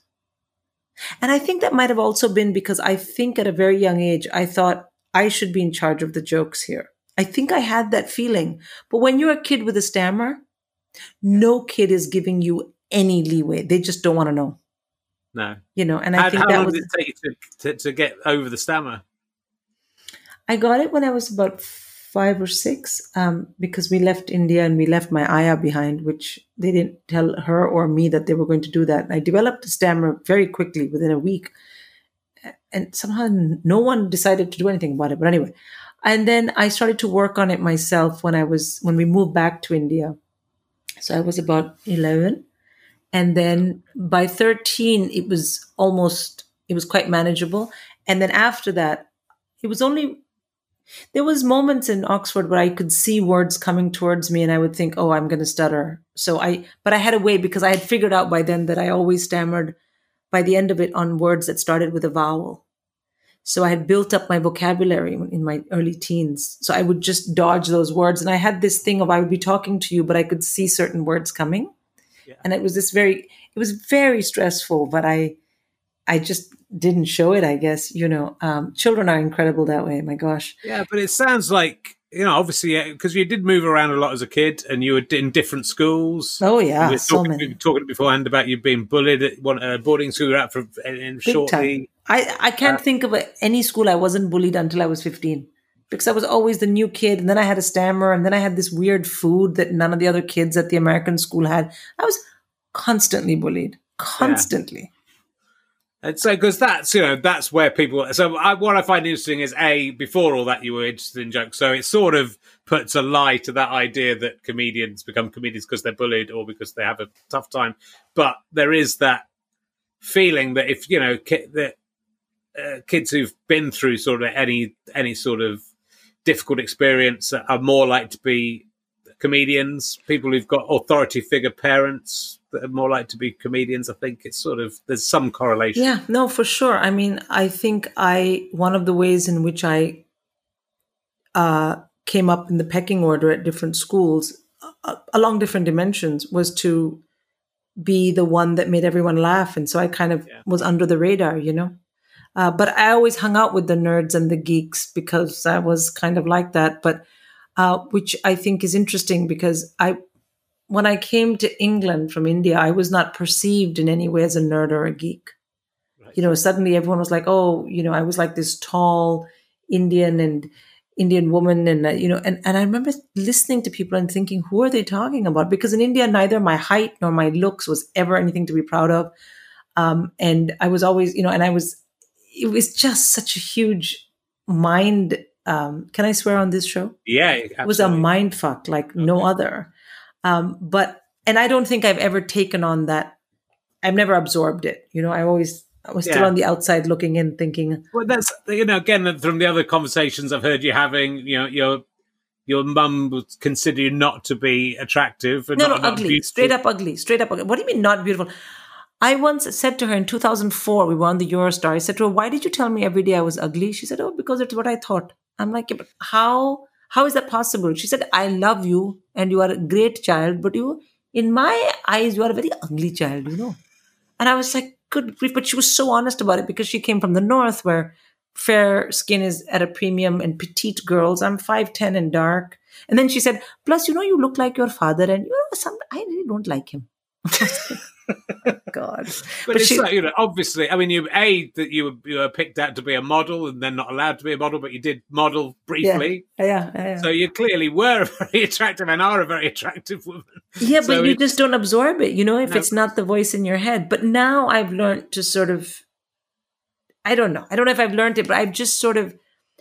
Speaker 2: And I think that might have also been because I think at a very young age, I thought I should be in charge of the jokes here. I think I had that feeling. But when you're a kid with a stammer, no kid is giving you any leeway. They just don't want to know.
Speaker 1: No.
Speaker 2: You know, and I
Speaker 1: how,
Speaker 2: think
Speaker 1: how
Speaker 2: that
Speaker 1: long
Speaker 2: was
Speaker 1: did it take you to, to, to get over the stammer?
Speaker 2: I got it when I was about five or six um, because we left India and we left my ayah behind, which they didn't tell her or me that they were going to do that. I developed a stammer very quickly within a week. And somehow no one decided to do anything about it. But anyway, and then I started to work on it myself when I was, when we moved back to India. So I was about 11. And then by 13, it was almost, it was quite manageable. And then after that, it was only there was moments in Oxford where I could see words coming towards me and I would think, "Oh, I'm going to stutter." So I but I had a way because I had figured out by then that I always stammered by the end of it on words that started with a vowel. So I had built up my vocabulary in my early teens. So I would just dodge those words and I had this thing of I would be talking to you but I could see certain words coming. Yeah. And it was this very it was very stressful, but I I just didn't show it, I guess. You know, um, children are incredible that way. My gosh.
Speaker 1: Yeah, but it sounds like you know, obviously, because you did move around a lot as a kid, and you were in different schools.
Speaker 2: Oh yeah,
Speaker 1: we were
Speaker 2: so
Speaker 1: talking,
Speaker 2: many.
Speaker 1: talking beforehand about you being bullied at one uh, boarding school you were at for in
Speaker 2: Big
Speaker 1: shortly.
Speaker 2: Time. I I can't uh, think of a, any school I wasn't bullied until I was fifteen. Because I was always the new kid, and then I had a stammer, and then I had this weird food that none of the other kids at the American school had. I was constantly bullied, constantly.
Speaker 1: Yeah. And so, because that's you know that's where people. So, I, what I find interesting is a before all that you were interested in jokes, so it sort of puts a lie to that idea that comedians become comedians because they're bullied or because they have a tough time. But there is that feeling that if you know ki- that uh, kids who've been through sort of any any sort of difficult experience are more likely to be comedians, people who've got authority figure parents that are more likely to be comedians. I think it's sort of there's some correlation.
Speaker 2: Yeah, no, for sure. I mean, I think I one of the ways in which I uh, came up in the pecking order at different schools uh, along different dimensions was to be the one that made everyone laugh, and so I kind of yeah. was under the radar, you know. Uh, but I always hung out with the nerds and the geeks because I was kind of like that. But uh, which I think is interesting because I, when I came to England from India, I was not perceived in any way as a nerd or a geek. Right. You know, suddenly everyone was like, "Oh, you know, I was like this tall Indian and." Indian woman and uh, you know and, and I remember listening to people and thinking who are they talking about because in India neither my height nor my looks was ever anything to be proud of um, and I was always you know and I was it was just such a huge mind. Um, can I swear on this show?
Speaker 1: Yeah, absolutely.
Speaker 2: it was a mind fuck like okay. no other. Um, but and I don't think I've ever taken on that. I've never absorbed it. You know, I always I was still yeah. on the outside looking in, thinking.
Speaker 1: Well, that's you know again from the other conversations I've heard you having. You know, your your mum would consider you not to be attractive.
Speaker 2: no, not, no, ugly, straight up ugly, straight up ugly. What do you mean not beautiful? I once said to her in 2004, we were on the Eurostar. I said to her, "Why did you tell me every day I was ugly?" She said, "Oh, because it's what I thought." I'm like, yeah, "But how? How is that possible?" She said, "I love you, and you are a great child, but you, in my eyes, you are a very ugly child, you know." And I was like, "Good grief!" But she was so honest about it because she came from the north, where fair skin is at a premium and petite girls. I'm five ten and dark. And then she said, "Plus, you know, you look like your father, and you know, some I really don't like him."
Speaker 1: God, but, but it's she, like, you know, obviously, I mean, you a that you were, you were picked out to be a model and then not allowed to be a model, but you did model briefly.
Speaker 2: Yeah, yeah, yeah,
Speaker 1: So you clearly were very attractive and are a very attractive woman.
Speaker 2: Yeah, so but you just don't absorb it, you know, if no. it's not the voice in your head. But now I've learned to sort of, I don't know, I don't know if I've learned it, but I've just sort of,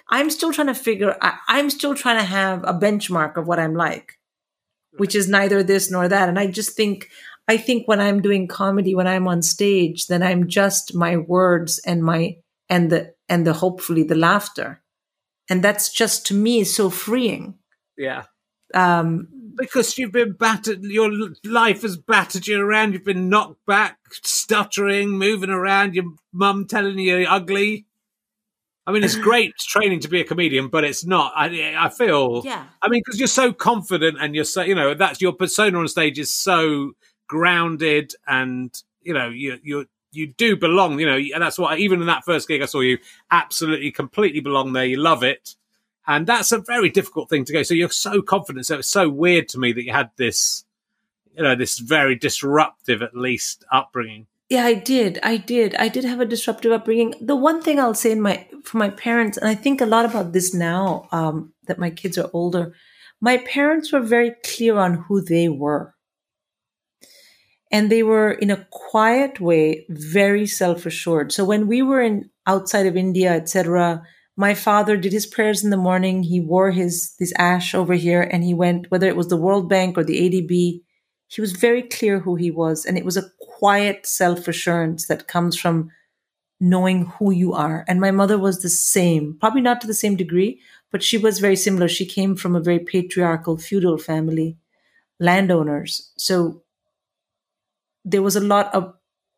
Speaker 2: I'm still trying to figure, I, I'm still trying to have a benchmark of what I'm like, which is neither this nor that. And I just think I think when I'm doing comedy, when I'm on stage, then I'm just my words and my and the and the hopefully the laughter, and that's just to me so freeing.
Speaker 1: Yeah. Um, because you've been battered, your life has battered you around. You've been knocked back, stuttering, moving around. Your mum telling you you're ugly. I mean, it's great training to be a comedian, but it's not. I, I feel.
Speaker 2: Yeah.
Speaker 1: I mean, because you're so confident and you're so, you know, that's your persona on stage is so grounded and you know you you you do belong you know and that's what even in that first gig i saw you absolutely completely belong there you love it. And that's a very difficult thing to go so you're so confident so it's so weird to me that you had this you know this very disruptive at least upbringing.
Speaker 2: Yeah i did i did. I did have a disruptive upbringing. The one thing i'll say in my for my parents and i think a lot about this now um, that my kids are older my parents were very clear on who they were and they were in a quiet way very self-assured. So when we were in outside of india etc my father did his prayers in the morning. He wore his this ash over here and he went whether it was the world bank or the adb he was very clear who he was. And it was a quiet self-assurance that comes from knowing who you are. And my mother was the same probably not to the same degree but she was very similar. She came from a very patriarchal feudal family landowners. So there was a lot of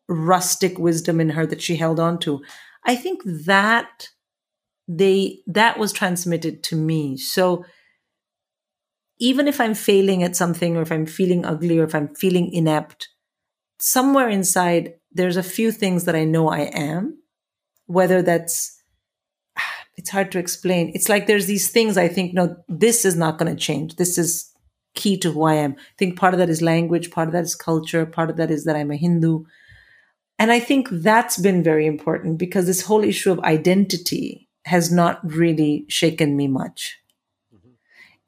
Speaker 2: rustic wisdom in her that she held on to. I think that they that was transmitted to me. So even if I'm failing at something or if I'm feeling ugly or if I'm feeling inept, somewhere inside there's a few things that I know I am, whether that's it's hard to explain. It's like there's these things I think, no, this is not going to change. This is key to who I am. I think part of that is language, part of that is culture, part of that is that I'm a Hindu. And I think that's been very important because this whole issue of identity has not really shaken me much. Mm-hmm.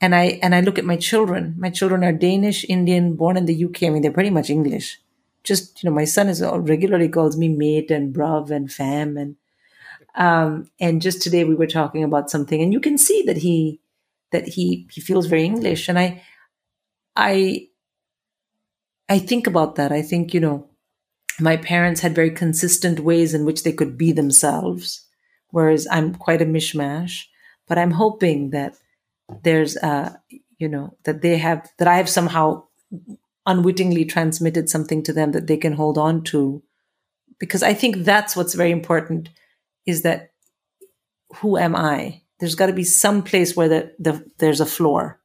Speaker 2: And I and I look at my children. My children are Danish, Indian, born in the UK. I mean, they're pretty much English. Just you know, my son is regularly calls me mate and bruv and fam and um, and just today we were talking about something, and you can see that he that he he feels very English. And I I I think about that. I think, you know, my parents had very consistent ways in which they could be themselves, whereas I'm quite a mishmash. But I'm hoping that there's a, you know, that they have, that I have somehow unwittingly transmitted something to them that they can hold on to. Because I think that's what's very important is that who am I? There's got to be some place where the, the there's a floor,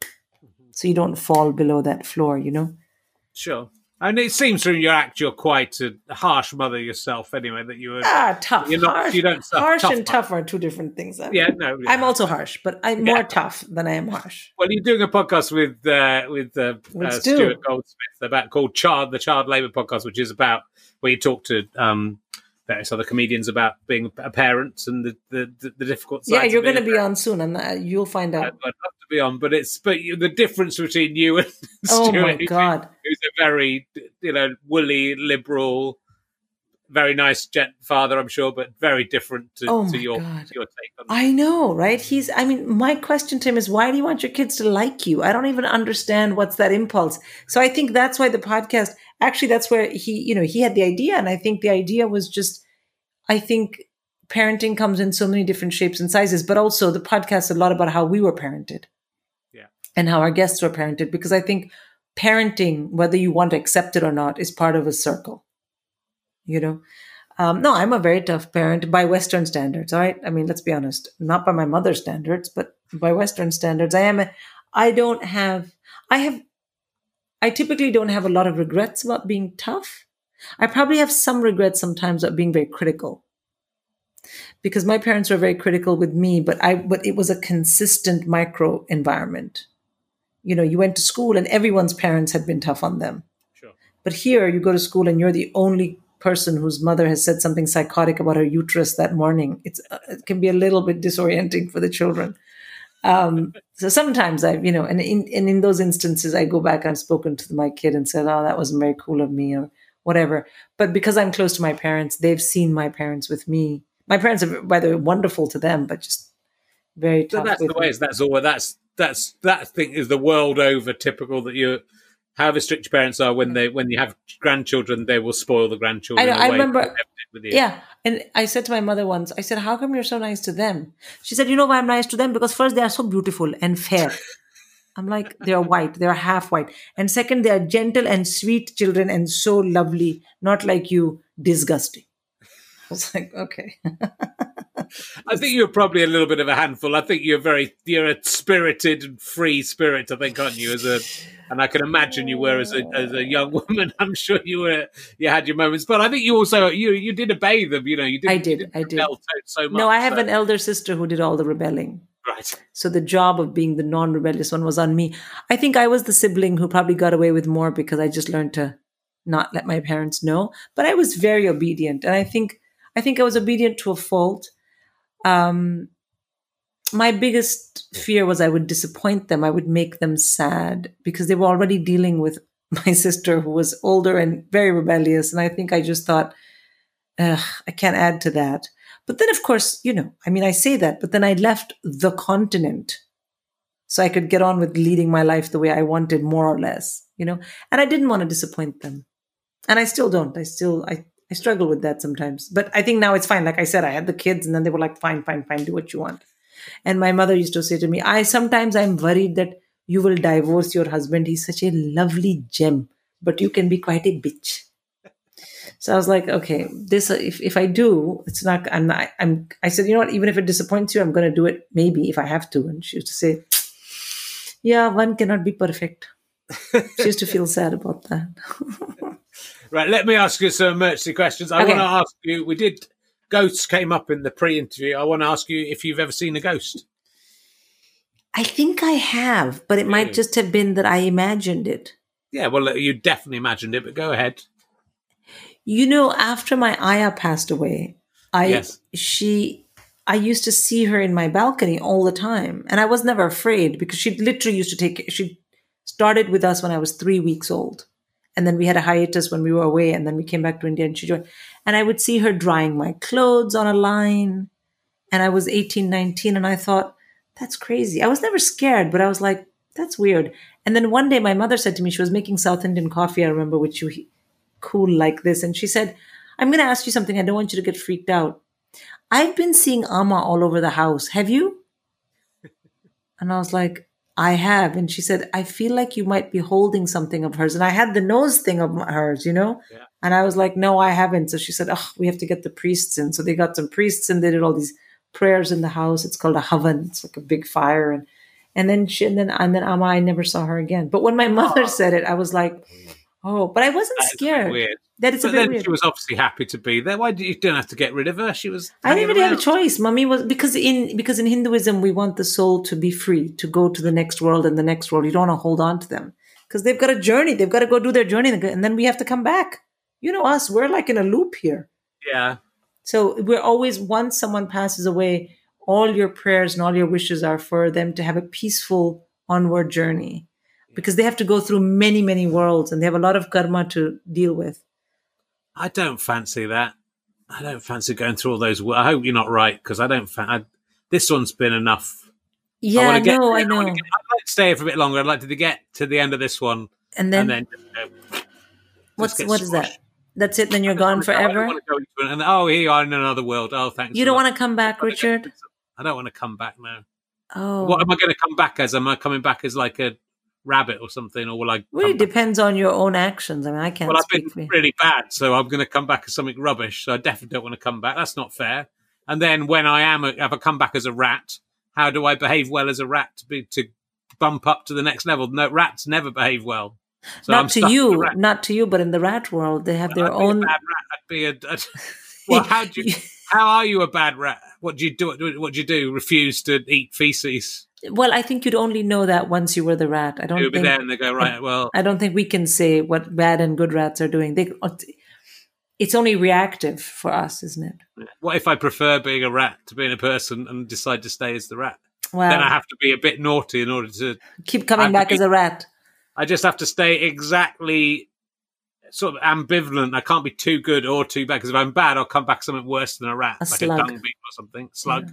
Speaker 2: so you don't fall below that floor. You know.
Speaker 1: Sure. And it seems from your act you're quite a harsh mother yourself, anyway. That you were
Speaker 2: ah tough.
Speaker 1: You're not.
Speaker 2: harsh,
Speaker 1: you don't.
Speaker 2: harsh
Speaker 1: tough
Speaker 2: and tough are two different things.
Speaker 1: Yeah, no. yeah.
Speaker 2: I'm also harsh, but I'm
Speaker 1: Yeah.
Speaker 2: more tough than I am harsh.
Speaker 1: Well, you're doing a podcast with uh, with uh, uh,
Speaker 2: do.
Speaker 1: Stuart Goldsmith about called Child the Child Labour podcast, which is about where you talk to um, various other comedians about being a parent and the the, the, difficult.
Speaker 2: Yeah, you're going to be on soon, and uh, you'll find out.
Speaker 1: I'd love be on, but it's but you, the difference between you and
Speaker 2: Oh
Speaker 1: Stuart,
Speaker 2: my god!
Speaker 1: who's a very you know woolly liberal. Very nice gent father, I'm sure, but very different to,
Speaker 2: Oh
Speaker 1: to your
Speaker 2: God.
Speaker 1: your take on
Speaker 2: I know, right? He's. I mean, my question to him is, why do you want your kids to like you? I don't even understand what's that impulse. So I think that's why the podcast. Actually, that's where he, you know, he had the idea, and I think the idea was just. I think parenting comes in so many different shapes and sizes, but also the podcast is a lot about how we were parented.
Speaker 1: Yeah.
Speaker 2: And how our guests were parented, because I think parenting, whether you want to accept it or not, is part of a circle. You know, um, no, I'm a very tough parent by Western standards. All right, I mean, let's be honest, not by my mother's standards, but by Western standards, I am. A, I don't have. I have. I typically don't have a lot of regrets about being tough. I probably have some regrets sometimes about being very critical, because my parents were very critical with me, but I. But it was a consistent micro environment. You know, you went to school and everyone's parents had been tough on them.
Speaker 1: Sure.
Speaker 2: But here, you go to school and you're the only person whose mother has said something psychotic about her uterus that morning. It's uh, it can be a little bit disorienting for the children. Um, so sometimes I, you know, and in and in those instances, I go back and I've spoken to my kid and said, "Oh, that wasn't very cool of me," or whatever. But because I'm close to my parents, they've seen my parents with me. My parents are, way, wonderful to them, but just very
Speaker 1: So that's the way. is That's all. That's that's that thing is the world over typical that you, however strict your parents are when mm. they when you have grandchildren, they will spoil the grandchildren.
Speaker 2: I I remember-. Yeah. And I said to my mother once, I said, How come you're so nice to them? She said, You know why I'm nice to them? Because first, they are so beautiful and fair. I'm like, They're white, they're half white. And second, they are gentle and sweet children and so lovely, not like you, disgusting. I was like, Okay.
Speaker 1: I think you're probably a little bit of a handful. I think you're very you're a spirited and free spirit. I think, aren't you? As a and I can imagine you were as a as a young woman. I'm sure you were you had your moments, but I think you also you you did obey them. You know, you did.
Speaker 2: I did, I did.
Speaker 1: So, so much.
Speaker 2: No, I have
Speaker 1: so-
Speaker 2: an elder sister who did all the rebelling.
Speaker 1: right.
Speaker 2: So the job of being the non-rebellious one was on me. I think I was the sibling who probably got away with more because I just learned to not let my parents know. But I was very obedient, and I think I think I was obedient to a fault. Um, my biggest fear was I would disappoint them. I would make them sad because they were already dealing with my sister who was older and very rebellious, and I think I just thought, Ugh, I can't add to that. But then, of course, you know, I mean, I say that, but then I left the continent so I could get on with leading my life the way I wanted, more or less, you know, and I didn't want to disappoint them. And I still don't. I still, I, I struggle with that sometimes. But I think now it's fine. Like I said, I had the kids and then they were like, fine, fine, fine, do what you want. And my mother used to say to me, I sometimes I'm worried that you will divorce your husband. He's such a lovely gem, but you can be quite a bitch. So I was like, okay, this if, if I do, it's not. I'm not. I'm. I said, you know what? Even if it disappoints you, I'm going to do it. Maybe if I have to. And she used to say, yeah, one cannot be perfect. she used to feel sad about that.
Speaker 1: Right, let me ask you some emergency questions. I
Speaker 2: Okay.
Speaker 1: want to ask you. We did ghosts came up in the pre-interview. I want to ask you if you've ever seen a ghost.
Speaker 2: I think I have, but it might just have been that I imagined it.
Speaker 1: Yeah, well, uh, you definitely imagined it, but go ahead.
Speaker 2: You know, after my Ayah passed away, I
Speaker 1: Yes.
Speaker 2: she I used to see her in my balcony all the time, and I was never afraid because she literally used to take. She started with us when I was three weeks old, and then we had a hiatus when we were away, and then we came back to India, and she joined. And I would see her drying my clothes on a line, and I was 18, 19, and I thought that's crazy. I was never scared, but I was like, that's weird. And then one day, my mother said to me, she was making South Indian coffee. I remember, which you cool like this. And she said, I'm going to ask you something. I don't want you to get freaked out. I've been seeing Amma all over the house. Have you? And I was like, I have. And she said, I feel like you might be holding something of hers. And I had the nose thing of hers, you know?
Speaker 1: Yeah.
Speaker 2: And I was like, no, I haven't. So she said, oh, we have to get the priests in. So they got some priests and they did all these prayers in the house. It's called a havan. It's like a big fire. And and then she and then and then Amma, I never saw her again. But when my mother said it, I was like, oh, oh, but I wasn't scared.
Speaker 1: weird.
Speaker 2: That is a
Speaker 1: But
Speaker 2: bit
Speaker 1: then
Speaker 2: weird.
Speaker 1: she was obviously happy to be there. Why did you don't have to get rid of her? She was.
Speaker 2: I didn't really have a choice. Mummy was because in because in Hinduism we want the soul to be free to go to the next world and the next world. You don't want to hold on to them because they've got a journey. They've got to go do their journey, and then we have to come back. You know us. We're like in a loop here.
Speaker 1: Yeah.
Speaker 2: So we're always once someone passes away, all your prayers and all your wishes are for them to have a peaceful onward journey because they have to go through many many worlds and they have a lot of karma to deal with.
Speaker 1: I don't fancy that. I don't fancy going through all those. I hope you're not right because I don't. Fa- I, this one's been enough.
Speaker 2: Yeah, I,
Speaker 1: get-
Speaker 2: know, I know.
Speaker 1: get- I'd like to stay here for a bit longer. I'd like to get to the end of this one
Speaker 2: and then,
Speaker 1: and then. uh,
Speaker 2: what's what is that? That's it. Then you're gone
Speaker 1: I
Speaker 2: forever.
Speaker 1: go into it and oh, here you are in another world. Oh, thanks.
Speaker 2: You don't want to come back, Richard.
Speaker 1: I don't want to come back now.
Speaker 2: Oh,
Speaker 1: What am I going to come back as? Am I coming back as like a rabbit or something, or will I? come back-
Speaker 2: depends on your own actions. I mean, I can't
Speaker 1: Well, I've been really bad, so I'm going to come back as something rubbish. So I definitely don't want to come back. That's not fair. And then when I am, a, if I come back as a rat, how do I behave well as a rat to be to bump up to the next level? No, rats never behave well. So I'm
Speaker 2: not to you, not to you, but in the rat world, they have their
Speaker 1: I'd be
Speaker 2: own.
Speaker 1: a bad rat. I'd be a. a well, how do you? How are you a bad rat? What do you do? What do you do? Refuse to eat feces?
Speaker 2: Well, I think you'd only know that once you were the rat. I don't
Speaker 1: You'll be
Speaker 2: think.
Speaker 1: there, and they go right. Well,
Speaker 2: I don't think we can say what bad and good rats are doing. They, it's only reactive for us, isn't it?
Speaker 1: what if I prefer being a rat to being a person and decide to stay as the rat?
Speaker 2: Well,
Speaker 1: Then I have to be a bit naughty in order to
Speaker 2: keep coming back
Speaker 1: thinking-
Speaker 2: as a rat.
Speaker 1: I just have to stay exactly sort of ambivalent. I can't be too good or too bad because if I'm bad, I'll come back something worse than a rat,
Speaker 2: A
Speaker 1: like
Speaker 2: slug.
Speaker 1: a dung beetle or something, slug.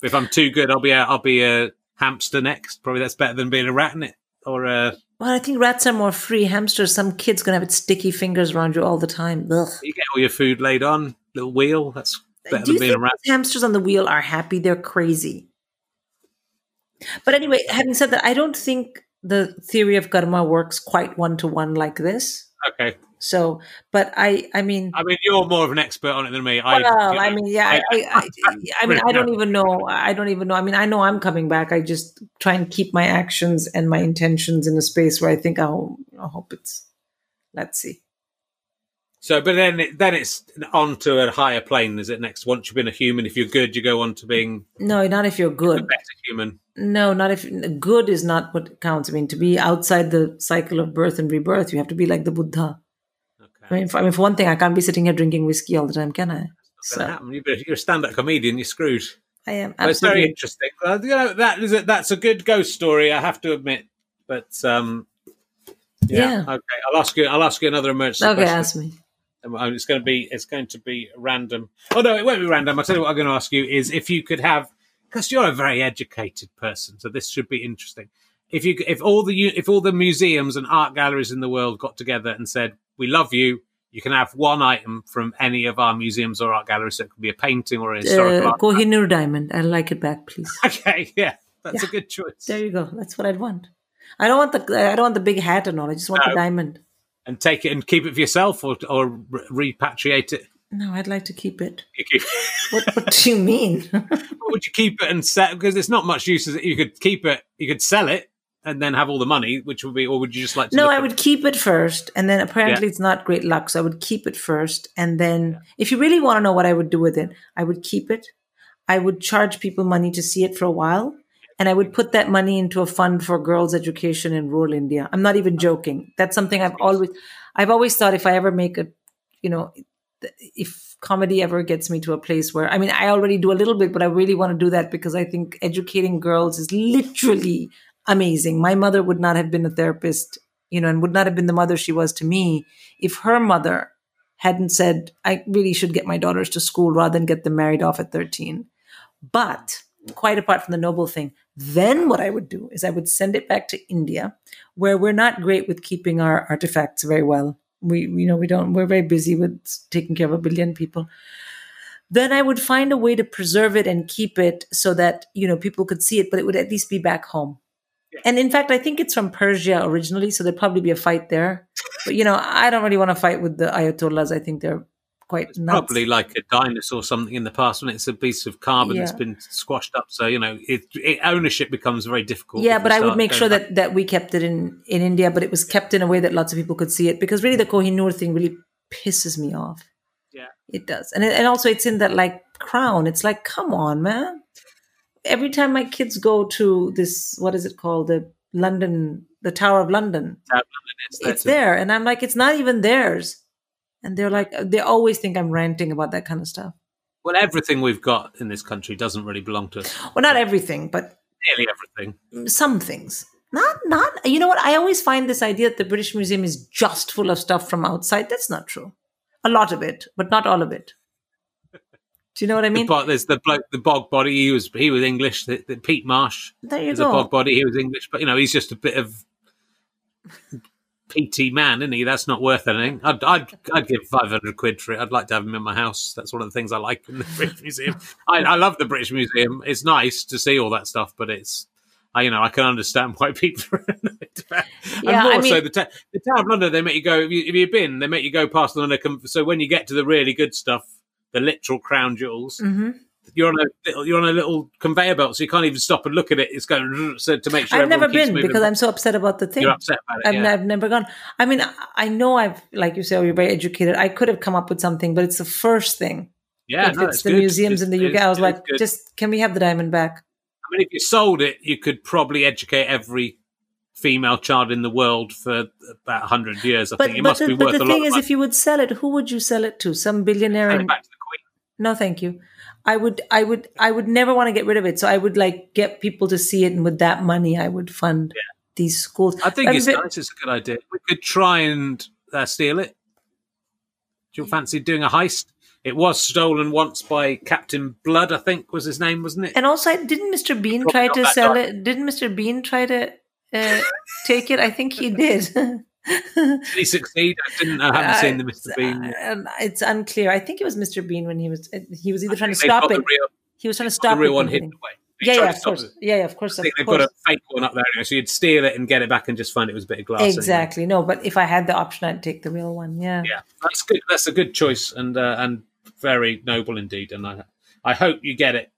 Speaker 1: But if I'm too good, I'll be a, I'll be a hamster next. Probably that's better than being a rat in it or a.
Speaker 2: Well, I think rats are more free. Hamsters, some kid's gonna have its sticky fingers around you all the time. Ugh.
Speaker 1: You get all your food laid on little wheel. That's better
Speaker 2: Do
Speaker 1: than being a rat.
Speaker 2: hamsters on the wheel are happy? They're crazy. But anyway, having said that, I don't think the theory of karma works quite one to one like this.
Speaker 1: Okay,
Speaker 2: So, but I, I mean,
Speaker 1: I mean you're more of an expert on it than me. I,
Speaker 2: well,
Speaker 1: you
Speaker 2: I mean, yeah, I, I, I, mean, I don't even know. I don't even know. I mean, I know I'm coming back. I just try and keep my actions and my intentions in a space where I think, oh, I hope it's. Let's see.
Speaker 1: So, but then it, then it's on to a higher plane, is it? Next, once you've been a human, if you're good, you go on to being
Speaker 2: No, not if you're good.
Speaker 1: better human.
Speaker 2: No, not if good is not what counts. I mean, to be outside the cycle of birth and rebirth, you have to be like the Buddha. I mean, for, I mean, for one thing, I can't be sitting here drinking whiskey all the time, can I? So
Speaker 1: happen. You're you're a stand-up comedian. You're screwed.
Speaker 2: I am
Speaker 1: it's very interesting. Well, you know that is a, that's a good ghost story. I have to admit. But um, yeah.
Speaker 2: Yeah.
Speaker 1: Okay, I'll ask you. I'll ask you another emergency
Speaker 2: Okay,
Speaker 1: question.
Speaker 2: ask me.
Speaker 1: It's going to be. It's going to be random. Oh no, it won't be random. I'll tell you what I'm going to ask you is if you could have, because you're a very educated person, so this should be interesting. If you, if all the, if all the museums and art galleries in the world got together and said, "We love you," you can have one item from any of our museums or art galleries. So it could be a painting or a historical.
Speaker 2: Uh,
Speaker 1: art.
Speaker 2: Kohinoor diamond. I'd like it back, please.
Speaker 1: Okay, yeah, that's a good choice.
Speaker 2: There you go. That's what I'd want. I don't want the. I don't want the big hat and all. I just want
Speaker 1: No.
Speaker 2: the diamond.
Speaker 1: And take it and keep it for yourself, or or repatriate it.
Speaker 2: No, I'd like to keep it.
Speaker 1: Keep,
Speaker 2: What, what do you mean?
Speaker 1: Would you keep it and sell? Because it's not much use. As it. You could keep it, you could sell it, and then have all the money, which would be, or would you just like to?
Speaker 2: no, I would keep it first, and then apparently it's not great luck, so I would keep it first, and then if you really want to know what I would do with it, I would keep it. I would charge people money to see it for a while, and I would put that money into a fund for girls' education in rural India. I'm not even joking. That's something I've always, I've always thought if I ever make a, you know, if comedy ever gets me to a place where I mean I already do a little bit, but I really want to do that because I think educating girls is literally amazing. My mother would not have been a therapist, you know, and would not have been the mother she was to me if her mother hadn't said, I really should get my daughters to school rather than get them married off at 13. But quite apart from the noble thing, then what I would do is I would send it back to India, where we're not great with keeping our artifacts very well. We, you know, we don't, we're very busy with taking care of a billion people. Then I would find a way to preserve it and keep it so that, you know, people could see it, but it would at least be back home. And in fact, I think it's from Persia originally, so there'd probably be a fight there. But you know, I don't really want to fight with the Ayatollahs. I think they're quite
Speaker 1: It's
Speaker 2: nuts.
Speaker 1: probably like a dinosaur or something in the past when it's a piece of carbon that's been squashed up. So you know, it, it ownership becomes very difficult.
Speaker 2: yeah, but I would make sure
Speaker 1: back-
Speaker 2: that that we kept it in in India, but it was kept in a way that lots of people could see it because really the Kohinoor thing really pisses me off.
Speaker 1: Yeah.
Speaker 2: it does, and it, and also it's in that like crown. It's like, come on, man. Every time my kids go to this, what is it called, the London, the Tower of London,
Speaker 1: it's,
Speaker 2: it's
Speaker 1: there.
Speaker 2: there, and I'm like, it's not even theirs, and they're like, uh, they always think I'm ranting about that kind of stuff.
Speaker 1: Well, everything we've got in this country doesn't really belong to us.
Speaker 2: Well, not everything, but
Speaker 1: Nearly everything.
Speaker 2: some things. Not, not. You know what? I always find this idea that the British Museum is just full of stuff from outside. That's not true. A lot of it, but not all of it. Do you know what I mean?
Speaker 1: But there's the bloke, the bog body. He was he was English. The, the Pete Marsh
Speaker 2: There you
Speaker 1: is a bog body. He was English, but you know he's just a bit of peat man, isn't he? That's not worth anything. I'd I'd, I'd give five hundred quid for it. I'd like to have him in my house. That's one of the things I like in the British Museum. I, I love the British Museum. It's nice to see all that stuff, but it's. I, you know, I can understand why people. and
Speaker 2: Yeah,
Speaker 1: more
Speaker 2: I
Speaker 1: so,
Speaker 2: mean-
Speaker 1: the, ta- the Tower of London, they make you go. If, you, you've been, they make you go past the London. So when you get to the really good stuff, the literal crown jewels,
Speaker 2: hmm
Speaker 1: you're on a little, you're on a little conveyor belt, so you can't even stop and look at it. It's going so to make sure.
Speaker 2: I've never been because I'm so upset about the thing.
Speaker 1: You're upset about it.
Speaker 2: I've,
Speaker 1: yeah.
Speaker 2: I've never gone. I mean, I- know I've, like you say, oh, you're very educated. I could have come up with something, but it's the first thing.
Speaker 1: yeah,
Speaker 2: if
Speaker 1: no,
Speaker 2: it's
Speaker 1: it's
Speaker 2: the
Speaker 1: good.
Speaker 2: museums in the UK, I was like,
Speaker 1: good.
Speaker 2: just can we have the diamond back?
Speaker 1: I mean, if you sold it, you could probably educate every female child in the world for about hundred years. I
Speaker 2: But,
Speaker 1: think it
Speaker 2: but
Speaker 1: must
Speaker 2: the,
Speaker 1: be worth a lot.
Speaker 2: But
Speaker 1: the
Speaker 2: thing
Speaker 1: is,
Speaker 2: if you would sell it, who would you sell it to? Some billionaire
Speaker 1: Send
Speaker 2: in
Speaker 1: back to the Queen.
Speaker 2: No, thank you. I would, I would, I would never want to get rid of it. So I would like get people to see it, and with that money, I would fund these schools.
Speaker 1: I think it's
Speaker 2: a
Speaker 1: nice. It's a good idea. We could try and uh, steal it. Do you fancy doing a heist? It was stolen once by Captain Blood, I think was his name, wasn't it?
Speaker 2: And also, didn't Mr. Bean
Speaker 1: Probably
Speaker 2: try to sell it? Didn't Mr. Bean try to uh, take it? I think he did.
Speaker 1: Did he succeed? I didn't. I haven't seen the Mr. Bean.
Speaker 2: Um, it's unclear. I think it was Mr. Bean when he was. He was either trying to stop it.
Speaker 1: Real,
Speaker 2: he was trying to stop the
Speaker 1: real
Speaker 2: it.
Speaker 1: one hidden away.
Speaker 2: Yeah,
Speaker 1: tried
Speaker 2: yeah, of course. Yeah, yeah, of course.
Speaker 1: I
Speaker 2: Of
Speaker 1: think they've
Speaker 2: course.
Speaker 1: got a fake one up there anyway, so you'd steal it and get it back and just find it was a bit of glass. anyway.
Speaker 2: Exactly. No, but if I had the option, I'd take the real one. Yeah.
Speaker 1: Yeah, that's good. That's a good choice and uh, and very noble indeed. And I I hope you get it.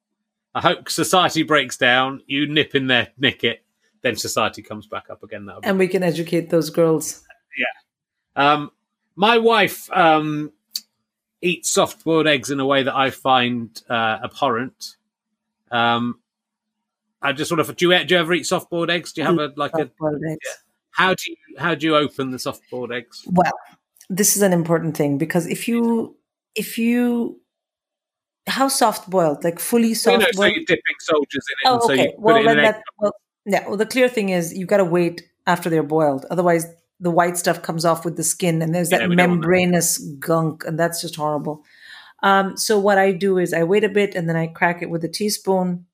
Speaker 1: I hope society breaks down. You nip in there, nick it, then society comes back up again. That'll be
Speaker 2: And we can educate those girls.
Speaker 1: Um, my wife um, eats soft boiled eggs in a way that I find uh, abhorrent. Um, I just sort of do you, do you ever eat soft boiled eggs? Do you have a like a
Speaker 2: eggs.
Speaker 1: how do you how do you open the soft boiled eggs?
Speaker 2: Well, this is an important thing because if you if you how soft boiled like fully
Speaker 1: You
Speaker 2: soft
Speaker 1: know, so
Speaker 2: boiled
Speaker 1: you're dipping soldiers in it,
Speaker 2: oh
Speaker 1: so
Speaker 2: okay
Speaker 1: you put
Speaker 2: well then that well yeah well the clear thing is you've got to wait after they're boiled otherwise the white stuff comes off with the skin and there's
Speaker 1: Yeah,
Speaker 2: that
Speaker 1: we don't want that.
Speaker 2: membranous gunk and that's just horrible um, so what i do is i wait a bit and then i crack it with a teaspoon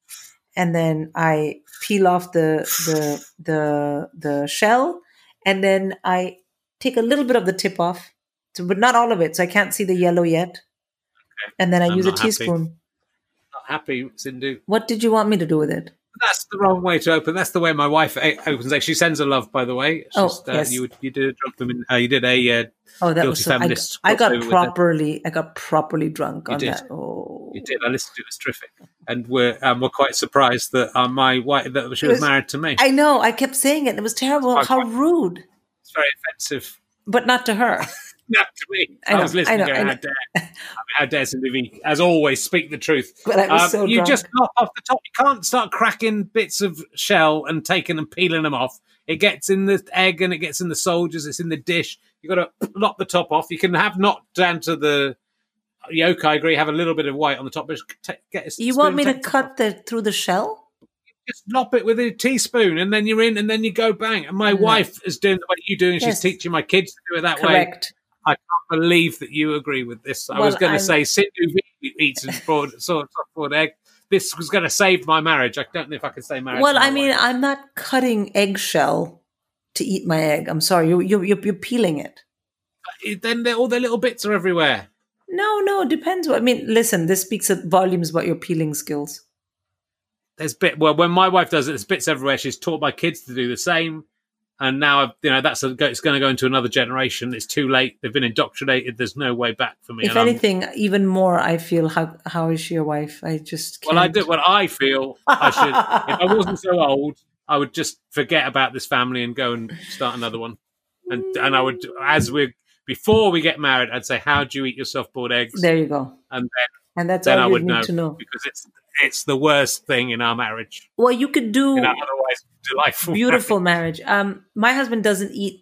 Speaker 2: and then i peel off the the the the shell and then i take a little bit of the tip off so, but not all of it so i can't see the yellow yet Okay. and then i
Speaker 1: I'm
Speaker 2: use a
Speaker 1: not happy.
Speaker 2: teaspoon
Speaker 1: Not happy, Sindhu.
Speaker 2: what did you want me to do with it
Speaker 1: That's the wrong way to open. That's the way my wife opens eggs. She sends a love, by the way. It's
Speaker 2: Oh,
Speaker 1: just, uh,
Speaker 2: yes.
Speaker 1: You you did a drunk them in. Uh, you did a uh,
Speaker 2: Oh, that
Speaker 1: Guilty
Speaker 2: was so,
Speaker 1: feminist
Speaker 2: I got
Speaker 1: with it.
Speaker 2: properly. I got properly drunk
Speaker 1: You
Speaker 2: on
Speaker 1: did.
Speaker 2: that. Oh,
Speaker 1: You did. I listened to it. It was terrific, and we're um, we're quite surprised that uh, my wife that she was
Speaker 2: was-
Speaker 1: married to me.
Speaker 2: I know. I kept saying it. It was terrible. How rude,
Speaker 1: It's very offensive.
Speaker 2: but not to her.
Speaker 1: Not to me.
Speaker 2: I
Speaker 1: I, was listening.
Speaker 2: I know,
Speaker 1: going,
Speaker 2: I
Speaker 1: how dare, how dare Sindhu as always, speak the truth.
Speaker 2: But I was
Speaker 1: Um,
Speaker 2: so
Speaker 1: you
Speaker 2: drunk.
Speaker 1: just lop off the top. You can't start cracking bits of shell and taking and peeling them off. It gets in the egg and it gets in the soldiers. It's in the dish. You've got to lop the top off. You can have not down to the yolk. I agree. Have a little bit of white on the top. But ta- get a
Speaker 2: You want me to
Speaker 1: take the top off.
Speaker 2: cut the through the shell?
Speaker 1: Just lop it with a teaspoon, and then you're in, and then you go bang. And my
Speaker 2: No.
Speaker 1: wife is doing the way you do, and she's teaching my kids to do it that way. I can't believe that you agree with this. I
Speaker 2: Well,
Speaker 1: was going to say Sindhu eats a broad, sort of soft-boiled egg. This was going to save my marriage. I don't know if I can say marriage.
Speaker 2: Well, I mean. I'm not cutting eggshell to eat my egg. I'm sorry. You you you're, you're peeling it.
Speaker 1: Uh, then all the little bits are everywhere.
Speaker 2: No, no. It depends. What I mean, listen. This speaks volumes about your peeling skills.
Speaker 1: there's bit well when my wife does it, there's bits everywhere. She's taught my kids to do the same, and now I've, you know that's a, it's going to go into another generation. It's too late. They've been indoctrinated. There's no way back for me.
Speaker 2: If
Speaker 1: and I'm-
Speaker 2: anything, even more, I feel how how is your wife? I just can't.
Speaker 1: well, I do. Well, I feel I should. if I wasn't so old, I would just forget about this family and go and start another one. And and I would, as we before we get married, I'd say, "How do you eat your soft boiled eggs?"
Speaker 2: There you go.
Speaker 1: And then
Speaker 2: And that's
Speaker 1: then I
Speaker 2: all you
Speaker 1: would
Speaker 2: need
Speaker 1: know,
Speaker 2: to know.
Speaker 1: because it's it's the worst thing in our marriage.
Speaker 2: Well, you could do
Speaker 1: otherwise delightful,
Speaker 2: beautiful marriage. Um, my husband doesn't eat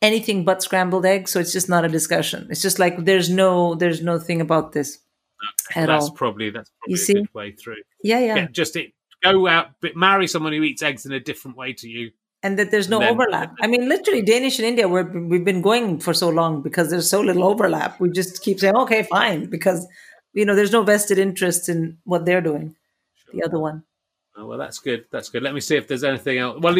Speaker 2: anything but scrambled eggs, so it's just not a discussion. It's just like there's no there's no thing about this
Speaker 1: marriage.
Speaker 2: at
Speaker 1: that's
Speaker 2: all.
Speaker 1: probably that's probably
Speaker 2: You see?
Speaker 1: good way through.
Speaker 2: Yeah, yeah,
Speaker 1: Yeah, just it, go out, but marry someone who eats eggs in a different way to you.
Speaker 2: and that there's no
Speaker 1: then-
Speaker 2: overlap. I mean, literally, Danish and India, we're, we've been going for so long because there's so little overlap. We just keep saying, okay, fine, because you know there's no vested interest in what they're doing. The other one.
Speaker 1: Oh, well, that's good. That's good. Let me see if there's anything else. Well,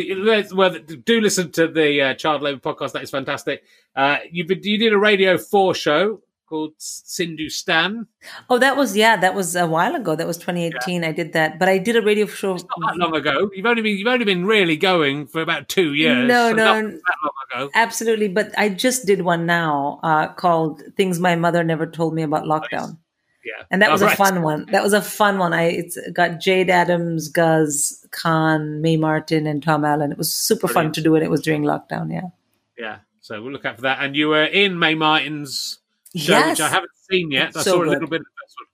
Speaker 1: well do listen to the uh, Child Labour podcast. That is fantastic. Uh, you you did a Radio Four show called Sindhustan.
Speaker 2: Oh, that was yeah, that was a while ago. That was 2018. I did that, but I did a radio show.
Speaker 1: Not that long ago. You've only been you've only been really going for about two years.
Speaker 2: No,
Speaker 1: so
Speaker 2: no.
Speaker 1: not that long ago.
Speaker 2: Absolutely, but I just did one now uh, called "Things My Mother Never Told Me About Lockdown,"
Speaker 1: Yeah,
Speaker 2: and that was
Speaker 1: Oh,
Speaker 2: a fun one. That was a fun one. I it's got Jade Adams, Guz Khan, Mae Martin, and Tom Allen. It was super fun to do, and it was during lockdown. Yeah.
Speaker 1: Yeah, so we'll look out for that. And you were in Mae Martin's show,
Speaker 2: Yes.
Speaker 1: which I haven't seen yet. I
Speaker 2: So
Speaker 1: saw a little bit of the first one.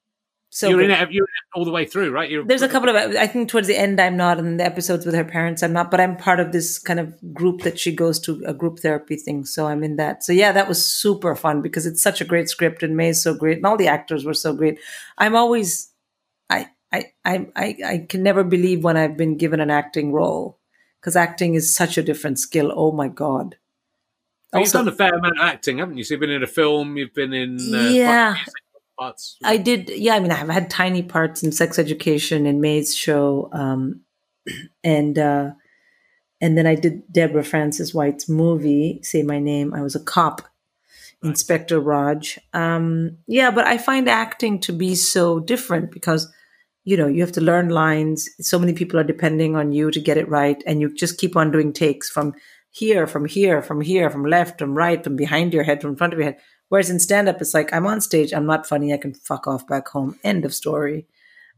Speaker 2: So
Speaker 1: you're in it. You're in it all the way through, right? You're,
Speaker 2: There's a couple of I think towards the end I'm not, and the episodes with her parents I'm not, but I'm part of this kind of group that she goes to a group therapy thing. So I'm in that. So yeah, that was super fun because it's such a great script and Mae's so great and all the actors were so great. I'm always I I I I, can never believe when I've been given an acting role because acting is such a different skill. Oh my god.
Speaker 1: You've done a fair amount of acting, haven't you? So you've been in a film. You've been in uh,
Speaker 2: Yeah.
Speaker 1: Parts.
Speaker 2: I did, yeah. I mean, I've had tiny parts in Sex Education and Mae's show, um, and uh, and then I did Deborah Frances-White's movie. Say my name. I was a cop, Inspector Raj. Um, yeah, but I find acting to be so different because you know you have to learn lines. So many people are depending on you to get it right, and you just keep on doing takes from here, from here, from here, from left, from right, from behind your head, from front of your head. Whereas in stand up, it's like I'm on stage, I'm not funny, I can fuck off back home. End of story.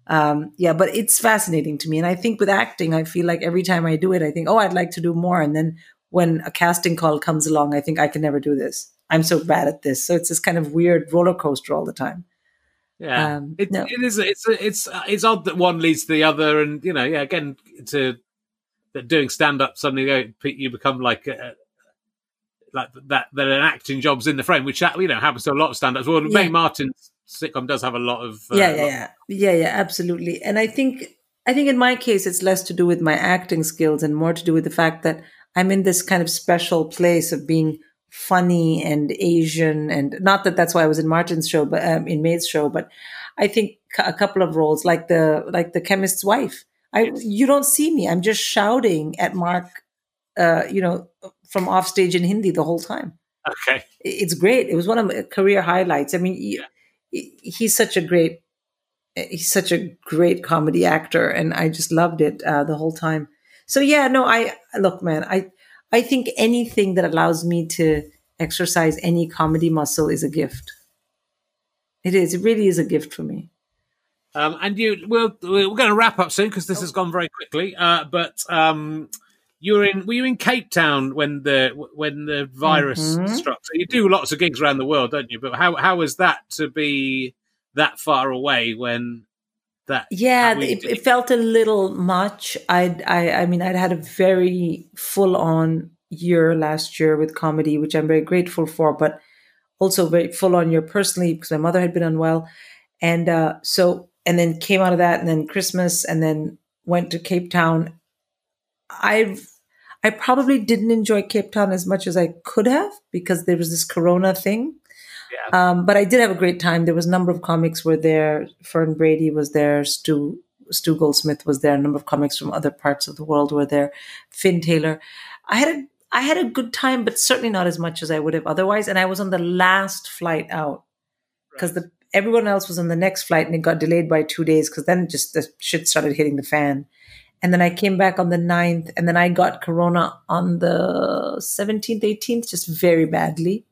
Speaker 2: Um, yeah, but it's fascinating to me. And I think with acting, I feel like every time I do it, I think, oh, I'd like to do more. And then when a casting call comes along, I think I can never do this. I'm so bad at this. So it's this kind of weird roller coaster all the time.
Speaker 1: Yeah,
Speaker 2: Um,
Speaker 1: it,
Speaker 2: no.
Speaker 1: it is. It's it's it's odd that one leads to the other, and you know, yeah. Again, to that doing stand up suddenly you, you become like a, like that. That an acting job's in the frame, which you know happens to a lot of stand ups. Well, Mae
Speaker 2: Yeah.
Speaker 1: Martin's sitcom does have a lot of uh,
Speaker 2: yeah, yeah, yeah, yeah, yeah, absolutely. And I think, I think in my case, it's less to do with my acting skills and more to do with the fact that I'm in this kind of special place of being funny and Asian, and not that that's why I was in Martin's show, but um, in Mae's show. But I think a couple of roles, like the like the chemist's wife. I you don't see me. I'm just shouting at Mark, uh, you know, from off stage in Hindi the whole time
Speaker 1: Okay,
Speaker 2: it's great. It was one of my career highlights. I mean, he-
Speaker 1: Yeah.
Speaker 2: he- he's such a great, he's such a great comedy actor, and I just loved it uh, the whole time. So yeah, no, I look, man, I I think anything that allows me to exercise any comedy muscle is a gift. It is. It really is a gift for me.
Speaker 1: um, and you we'll, we're going to wrap up soon because this has gone very quickly. Uh, but um, you were in were you in Cape Town when the when the virus
Speaker 2: Mhm.
Speaker 1: struck? So you do lots of gigs around the world, don't you? But how how was that to be that far away when that?
Speaker 2: Yeah, it, it felt a little much. I'd, I, I mean, I'd had a very full on year last year with comedy, which I'm very grateful for, but also very full on year personally because my mother had been unwell. And uh, so, and then came out of that, and then Christmas, and then went to Cape Town. I've, I probably didn't enjoy Cape Town as much as I could have because there was this Corona thing.
Speaker 1: yeah.
Speaker 2: Um, but I did have a great time. There was a number of comics were there. Fern Brady was there. Stu Stu Goldsmith was there. A number of comics from other parts of the world were there. Fin Taylor. I had a I had a good time, but certainly not as much as I would have otherwise. And I was on the last flight out because the everyone else was on the next flight and it got delayed by two days because then just the shit started hitting the fan. And then I came back on the 9th and then I got corona on the 17th, 18th, just very badly.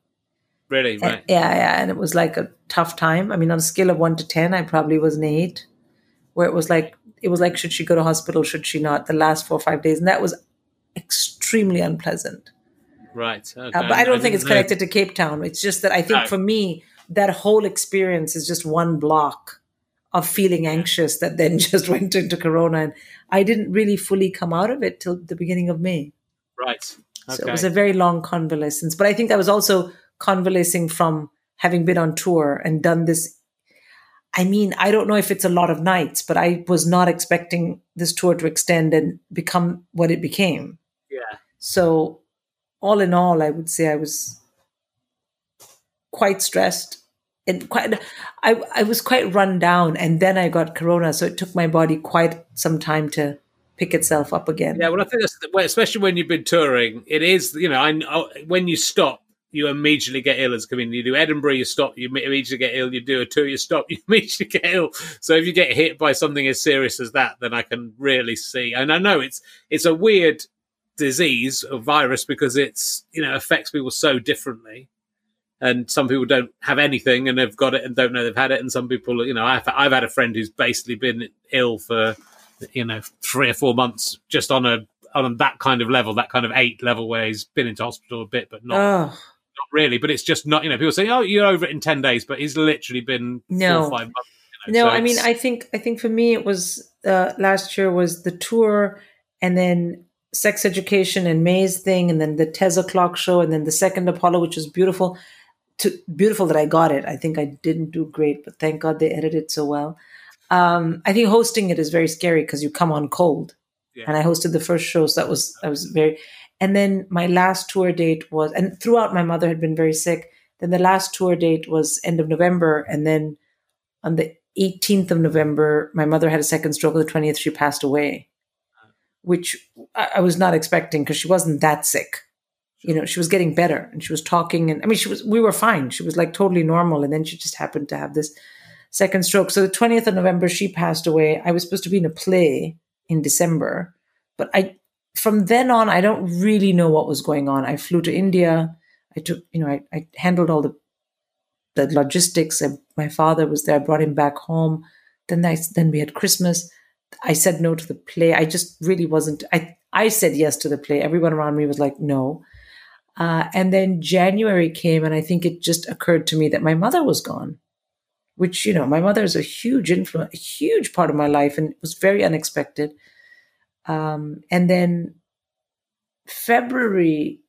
Speaker 1: Really? Right.
Speaker 2: And, yeah, yeah. And it was like a tough time. I mean, on a scale of one to 10, I probably was an eight, where it was like, it was like, should she go to hospital? Should she not? The last four or five days. And that was extremely unpleasant.
Speaker 1: Right. Okay.
Speaker 2: Uh, but I don't think it's connected to Cape Town. It's just that I think
Speaker 1: No.
Speaker 2: for me, that whole experience is just one block of feeling anxious that then just went into Corona. And I didn't really fully come out of it till the beginning of May.
Speaker 1: Right.
Speaker 2: So it was a very long convalescence. But I think I was also convalescing from having been on tour and done this. I mean, I don't know if it's a lot of nights, but I was not expecting this tour to extend and become what it became.
Speaker 1: yeah.
Speaker 2: So, all in all, I would say I was quite stressed and quite. I I was quite run down, and then I got corona, so it took my body quite some time to pick itself up again.
Speaker 1: Yeah, well, I think that's well, especially when you've been touring. It is, you know, I, I when you stop, you immediately get ill as a comedian. You do Edinburgh, you stop, you immediately get ill. You do a tour, you stop, you immediately get ill. So if you get hit by something as serious as that, then I can really see. And I know it's it's a weird disease or virus because it's you know affects people so differently. And some people don't have anything and they've got it and don't know they've had it. And some people, you know, I've, I've had a friend who's basically been ill for you know three or four months just on a on that kind of level, that kind of eight level where he's been into hospital a bit, but not,
Speaker 2: Oh
Speaker 1: not really. But it's just not you know people say oh you're over it in ten days, but he's literally been
Speaker 2: No.
Speaker 1: four or five months. You know,
Speaker 2: no,
Speaker 1: so
Speaker 2: I mean, I think I think for me it was uh, last year was the tour, and then sex education and Mae's thing, and then the Teza Clock show, and then the second Apollo, which was beautiful. To, beautiful that I got it. I think I didn't do great, but thank God they edited it so well. Um, I think hosting it is very scary because you come on cold,
Speaker 1: Yeah.
Speaker 2: and I hosted the first show, so that was I was very. And then my last tour date was, and throughout my mother had been very sick. Then the last tour date was end of November, and then on the 18th of November, my mother had a second stroke. On the 20th, she passed away, which I, I was not expecting because she wasn't that sick. You know, she was getting better and she was talking, and I mean, she was. We were fine. She was like totally normal, and then she just happened to have this second stroke. So the 20th of November, she passed away. I was supposed to be in a play in December, but I from then on, I don't really know what was going on. I flew to India. I took, you know, I, I handled all the the logistics. I, my father was there. I brought him back home. Then I, then we had Christmas. I said no to the play. I just really wasn't. I I said yes to the play. Everyone around me was like no. Uh, and then January came, and I think it just occurred to me that my mother was gone, which you know, my mother is a huge influence, a huge part of my life, and it was very unexpected. Um, and then February,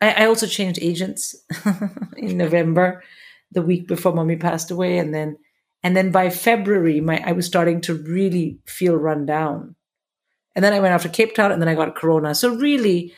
Speaker 2: I, I also changed agents in November, the week before mommy passed away, and then and then by February, my I was starting to really feel run down. And then I went after Cape Town, and then I got Corona. So really,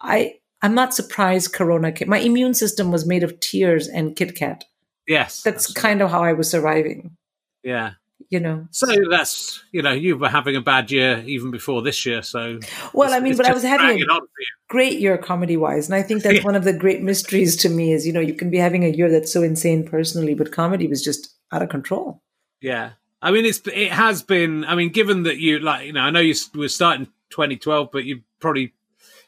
Speaker 2: I I'm not surprised Corona came. My immune system was made of tears and Kit Kat.
Speaker 1: yes,
Speaker 2: That's kind of how I was surviving.
Speaker 1: yeah.
Speaker 2: You know.
Speaker 1: So that's you know you were having a bad year even before this year. So
Speaker 2: Well, I mean, but I was having a
Speaker 1: on for you.
Speaker 2: great year comedy wise, and I think that's
Speaker 1: Yeah.
Speaker 2: one of the great mysteries to me. Is you know you can be having a year that's so insane personally, but comedy was just out of control.
Speaker 1: Yeah, I mean, it's it has been. I mean, given that you like, you know, I know you were starting 2012, but you probably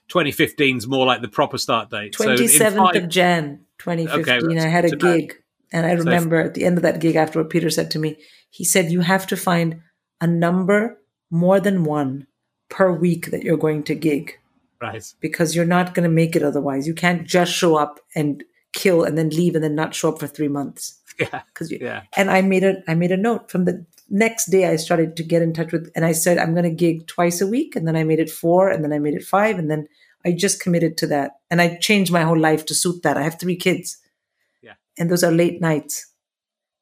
Speaker 1: 2015 is more like the proper start date. So
Speaker 2: Twenty seventh
Speaker 1: five-
Speaker 2: of Jan, twenty fifteen.
Speaker 1: that's
Speaker 2: I had a gig, and I remember at the end of that gig, after what Peter said to me, he said, "You have to find a number more than one per week that you're going to gig."
Speaker 1: right?
Speaker 2: because you're not going to make it otherwise. You can't just show up and kill and then leave and then not show up for three months.
Speaker 1: Yeah,
Speaker 2: Because you,
Speaker 1: yeah,
Speaker 2: and I made a I made a note from the next day. I started to get in touch with, and I said I'm going to gig twice a week, and then I made it four, and then I made it five, and then I just committed to that, and I changed my whole life to suit that. I have three kids,
Speaker 1: Yeah.
Speaker 2: and those are late nights,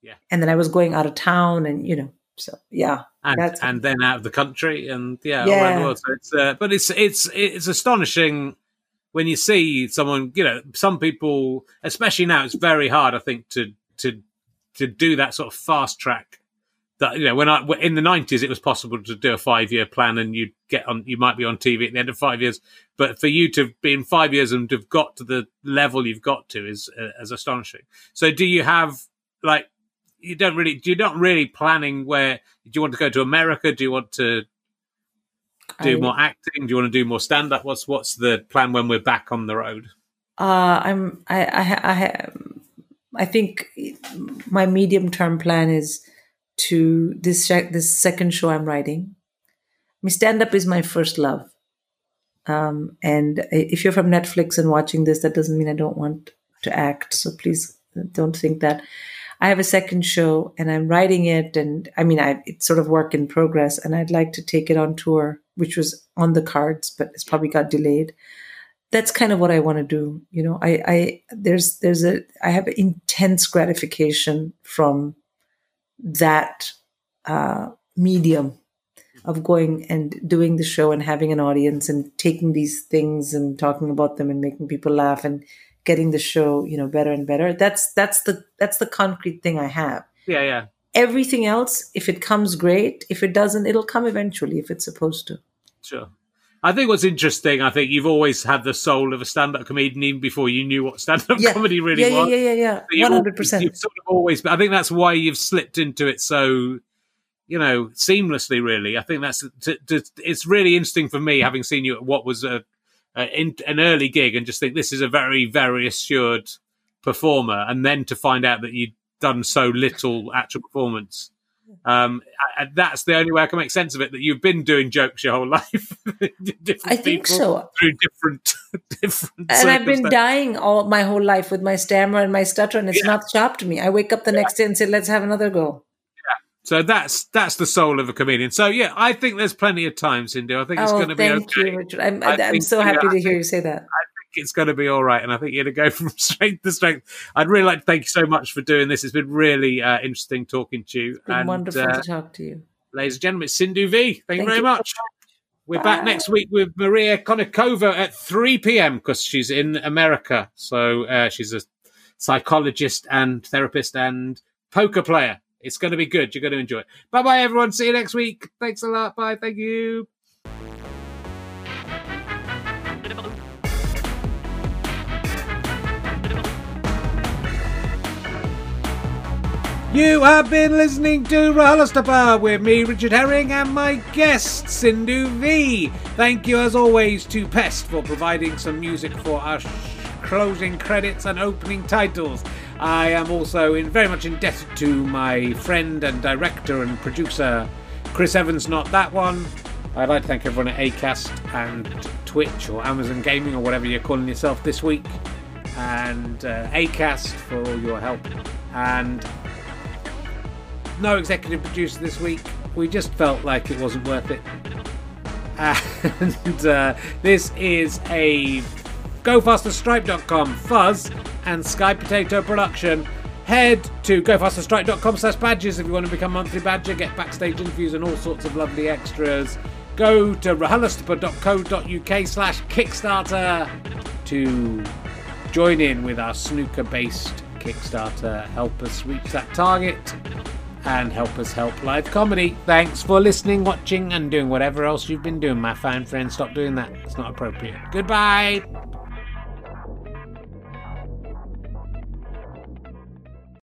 Speaker 1: Yeah.
Speaker 2: and then I was going out of town, and you know, so yeah,
Speaker 1: and and then out of the country, and yeah, all
Speaker 2: Yeah.
Speaker 1: around the world. So it's, uh, but it's it's it's astonishing when you see someone. You know, some people, especially now, it's very hard. I think to to to do that sort of fast track. That you know, when I in the nineties, it was possible to do a five year plan, and you'd get on. You might be on TV at the end of five years, but for you to be in five years and to have got to the level you've got to is uh, is astonishing. So, do you have like you don't really you're not really planning where do you want to go to America? Do you want to do
Speaker 2: I-
Speaker 1: more acting? Do you want to do more stand up? What's what's the plan when we're back on the road?
Speaker 2: Uh, I'm. I. I. I, I think my medium term plan is to this this second show I'm writing. My stand up is my first love, um, and if you're from Netflix and watching this, that doesn't mean I don't want to act. So please don't think that. I have a second show and I'm writing it, and I mean, I it's sort of work in progress, and I'd like to take it on tour, which was on the cards, but it's probably got delayed that's kind of what I want to do. You know, I, I there's there's a I have intense gratification from that uh, medium of going and doing the show and having an audience and taking these things and talking about them and making people laugh and getting the show you know better and better. That's that's the that's the concrete thing I have.
Speaker 1: Yeah, yeah,
Speaker 2: Everything else, if it comes, great. If it doesn't, it'll come eventually if it's supposed to.
Speaker 1: sure. I think what's interesting, I think you've always had the soul of a stand-up comedian even before you knew what stand-up
Speaker 2: Yeah.
Speaker 1: comedy really
Speaker 2: yeah,
Speaker 1: was.
Speaker 2: yeah, yeah, yeah, yeah,
Speaker 1: You've
Speaker 2: hundred percent.
Speaker 1: You've sort of always, but I think that's why you've slipped into it so, you know, seamlessly. Really, I think that's t- t- it's really interesting for me having seen you at what was a, a in, an early gig and just think this is a very very assured performer, and then to find out that you'd done so little actual performance. Um, and that's the only way I can make sense of it. That you've been doing jokes your whole life.
Speaker 2: I think so.
Speaker 1: Through different, different.
Speaker 2: and I've been dying all my whole life with my stammer and my stutter, and it's
Speaker 1: Yeah.
Speaker 2: not stopped me. I wake up the next day and say, "Let's have another go."
Speaker 1: So that's that's the soul of a comedian. So yeah, I think there's plenty of time, Cindy. I think it's
Speaker 2: oh,
Speaker 1: going to be
Speaker 2: thank
Speaker 1: okay.
Speaker 2: you, Richard. I'm,
Speaker 1: I
Speaker 2: I'm
Speaker 1: think-
Speaker 2: so
Speaker 1: yeah,
Speaker 2: happy
Speaker 1: I
Speaker 2: to hear you say that.
Speaker 1: It's going to be all right, and I think you're going to go from strength to strength. I'd really like to thank you so much for doing this. It's been really uh, interesting talking to you.
Speaker 2: It's been
Speaker 1: and,
Speaker 2: wonderful
Speaker 1: uh,
Speaker 2: to talk to you.
Speaker 1: ladies and gentlemen, it's Sindhu Vee. Thank, you very
Speaker 2: you.
Speaker 1: much. We're back next week with Maria Konnikova at 3 p.m. because she's in America. So uh, she's a psychologist and therapist and poker player. It's going to be good. You're going to enjoy it. Bye bye, everyone. See you next week. Thanks a lot. Bye. Thank you. You have been listening to RHLSTP with me, Richard Herring, and my guest, Sindhu Vee. Thank you, as always, to Pest for providing some music for our sh- closing credits and opening titles. I am also in, very much indebted to my friend and director and producer, Chris Evans, not that one. I'd like to thank everyone at ACAST and Twitch or Amazon Gaming or whatever you're calling yourself this week, and uh, ACAST for all your help. And no executive producer this week. We just felt like it wasn't worth it. And uh, this is a GoFasterStripe.com fuzz and Sky Potato production. Head to gofasterstripe.com slash badges if you want to become a monthly badger, get backstage interviews and all sorts of lovely extras. Go to rhlstp.co.uk slash Kickstarter to join in with our snooker based Kickstarter. Help us reach that target and help us help live comedy. Thanks for listening, watching, and doing whatever else you've been doing, my fine friends. Stop doing that. It's not appropriate. Goodbye.